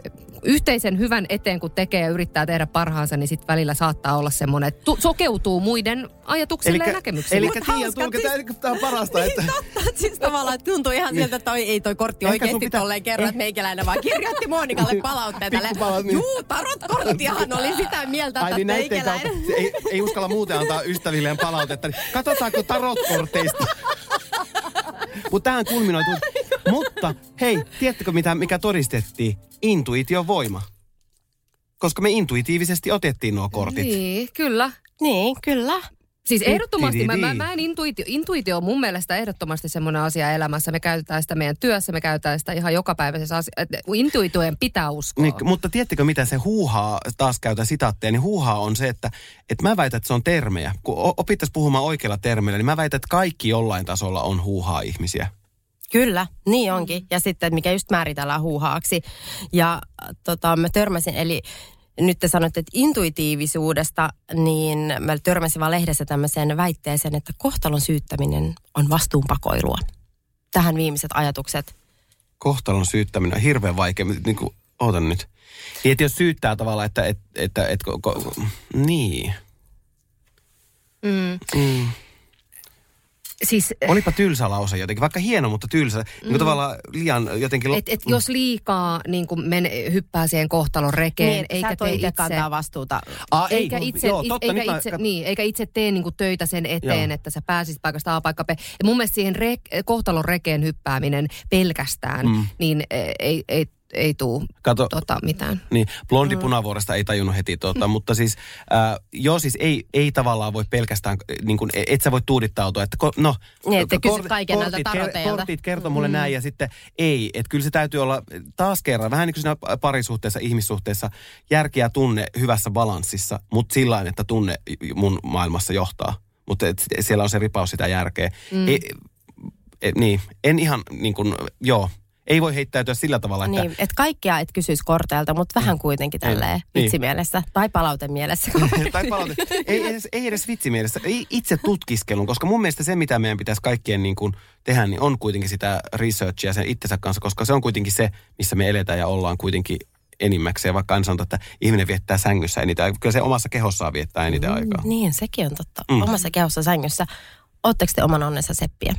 yhteisen hyvän eteen kun tekee ja yrittää tehdä parhaansa, niin sitten välillä saattaa olla semmoinen, että tu- sokeutuu muiden ajatuksille ja näkemyksille. Eli hauska, tulkinta, siis- tämä on parasta, että... Totta, siis tavallaan että tuntuu ihan siltä, että toi, ei toi kortti Ehkä oikeasti pitää- tolleen kerro, että meikäläinen vaan kirjoitti Monikalle palautteen tälle. Pikkupalaut, niin. Juu, tarot-korttihan oli sitä mieltä, Ai että niin kautta, meikäläinen... se ei, ei uskalla muuten antaa ystävilleen palautetta. Niin katsotaanko tarotkorteista? Mutta tähän kulminoituu. Mutta hei, tiedättekö mitä, mikä todistettiin? Intuition voima. Koska me intuitiivisesti otettiin nuo kortit. Niin, kyllä. Niin, kyllä. Siis ehdottomasti, mä, mä, Tittididi. mä en intuitio, intuitio on mun mielestä ehdottomasti semmoinen asia elämässä. Me käytetään sitä meidän työssä, me käytetään sitä ihan jokapäiväisessä asiassa. Intuitioen pitää uskoa. Niin, mutta tiedättekö mitä se huuhaa, taas käytän sitaatteja, niin huuhaa on se, että, että mä väitän, että se on termejä. Kun opittaisiin puhumaan oikealla termeillä, niin mä väitän, että kaikki jollain tasolla on huuhaa ihmisiä. Kyllä, niin onkin. Ja sitten, että mikä just määritellään huuhaaksi. Ja tota, mä törmäsin, eli nyt te sanoitte, että intuitiivisuudesta, niin mä törmäsin vaan lehdessä tämmöiseen väitteeseen, että kohtalon syyttäminen on vastuunpakoilua. Tähän viimeiset ajatukset. Kohtalon syyttäminen on hirveän vaikea. Niin kuin, ootan nyt. Niin, että jos syyttää tavallaan, että... että, että, että ko, ko, niin. Mm. Mm. Siis, Olipa tylsä lause jotenkin, vaikka hieno, mutta tylsä. Mm. Niin kuin tavallaan liian jotenkin... lo- et, et jos liikaa niin kuin men, hyppää siihen kohtalon rekeen, Niin, eikä tee itse kantaa vastuuta. Ah, ei, Eikä itse, joo, it- totta, eikä, mä itse, niin, eikä itse tee niinku töitä sen eteen, Joo. että sä pääsisit paikasta A paikka B. Ja mun mielestä siihen re, kohtalon rekeen hyppääminen pelkästään, Mm. mm. niin e, ei, ei, ei tuu Kato, tota, mitään. Niin, blondi punavuoresta ei tajunnut heti tuota, mutta siis, äh, joo siis ei, ei tavallaan voi pelkästään, äh, niin kuin, et sä voi tuudittautua, että ko, no. Niin, että kysyt kort- kaiken näiltä kortit, taroteilta. kortit kertoo mulle mm. näin ja sitten ei, että kyllä se täytyy olla taas kerran, vähän niin kuin siinä parisuhteessa, ihmissuhteessa, järki ja tunne hyvässä balanssissa, mutta sillä että tunne mun maailmassa johtaa. Mutta siellä on se ripaus sitä järkeä. Mm. Ei, e, niin, en ihan niin kuin, joo, ei voi heittäytyä sillä tavalla, että Niin, että kaikkea et kysyisi korteilta, mutta vähän kuitenkin tälleen Niin. vitsimielessä tai palautemielessä. tai palaute. Ei edes, ei edes vitsimielessä, ei itse tutkiskelun, koska mun mielestä se, mitä meidän pitäisi kaikkien niin kuin tehdä, niin on kuitenkin sitä researchia sen itsensä kanssa, koska se on kuitenkin se, missä me eletään ja ollaan kuitenkin enimmäkseen, vaikka sanotaan, että ihminen viettää sängyssä eniten aikaa. Kyllä se omassa kehossaan viettää eniten aikaa. Niin, sekin on totta. Mm. Mm. Omassa kehossa sängyssä. Ootteko te oman onnensa seppiä?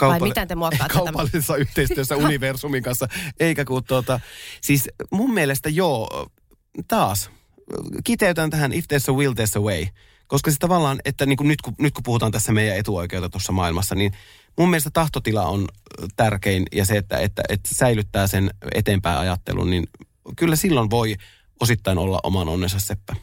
Vai miten te muokkaatte tämän? kaupallisessa yhteistyössä universumin kanssa. Eikä kun tuota, siis mun mielestä joo, taas kiteytän tähän if there's a will, there's a way. Koska siis tavallaan, että niin kuin nyt, kun, nyt kun puhutaan tässä meidän etuoikeutetussa maailmassa, niin mun mielestä tahtotila on tärkein ja se, että, että, että säilyttää sen eteenpäin ajattelun, niin kyllä silloin voi osittain olla oman onnensa seppä.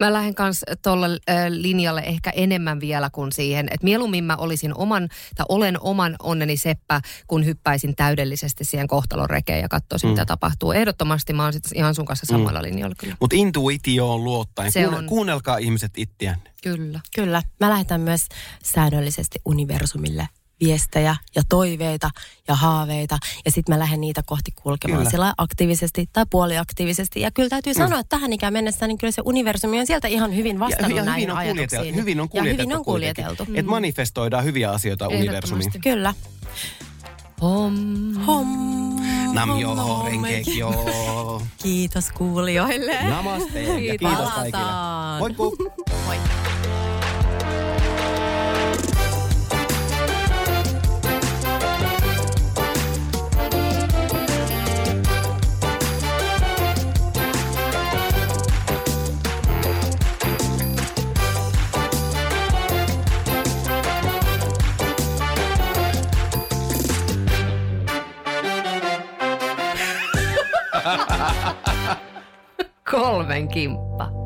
Mä lähden kanssa tuolle linjalle ehkä enemmän vielä kuin siihen, että mieluummin mä olisin oman, tai olen oman onneni seppä, kun hyppäisin täydellisesti siihen kohtalon rekeen ja katsoisin, mm. mitä tapahtuu. Ehdottomasti mä oon sitten ihan sun kanssa samalla mm. linjalla kyllä. Mutta intuitioon luottaen. Se Kuunne, on. Kuunnelkaa ihmiset itseänne. Kyllä. Kyllä. Mä lähetän myös säännöllisesti universumille viestejä ja toiveita ja haaveita. Ja sitten mä lähden niitä kohti kulkemaan Kyllä. sillä aktiivisesti tai puoliaktiivisesti. Ja kyllä täytyy sanoa, että tähän ikään mennessä niin kyllä se universumi on sieltä ihan hyvin vastannut ja näihin hyvin on, ajatuksiin. hyvin on ja kuljeteltu. hyvin on kuljeteltu. Että manifestoidaan hyviä asioita universumiin. Kyllä. Hom. Hom. Nam joo, renkek joo. Kiitos kuulijoille. Namaste ja Kiitos. kiitos kaikille. Moikku! Moi. Kolmen kimppa.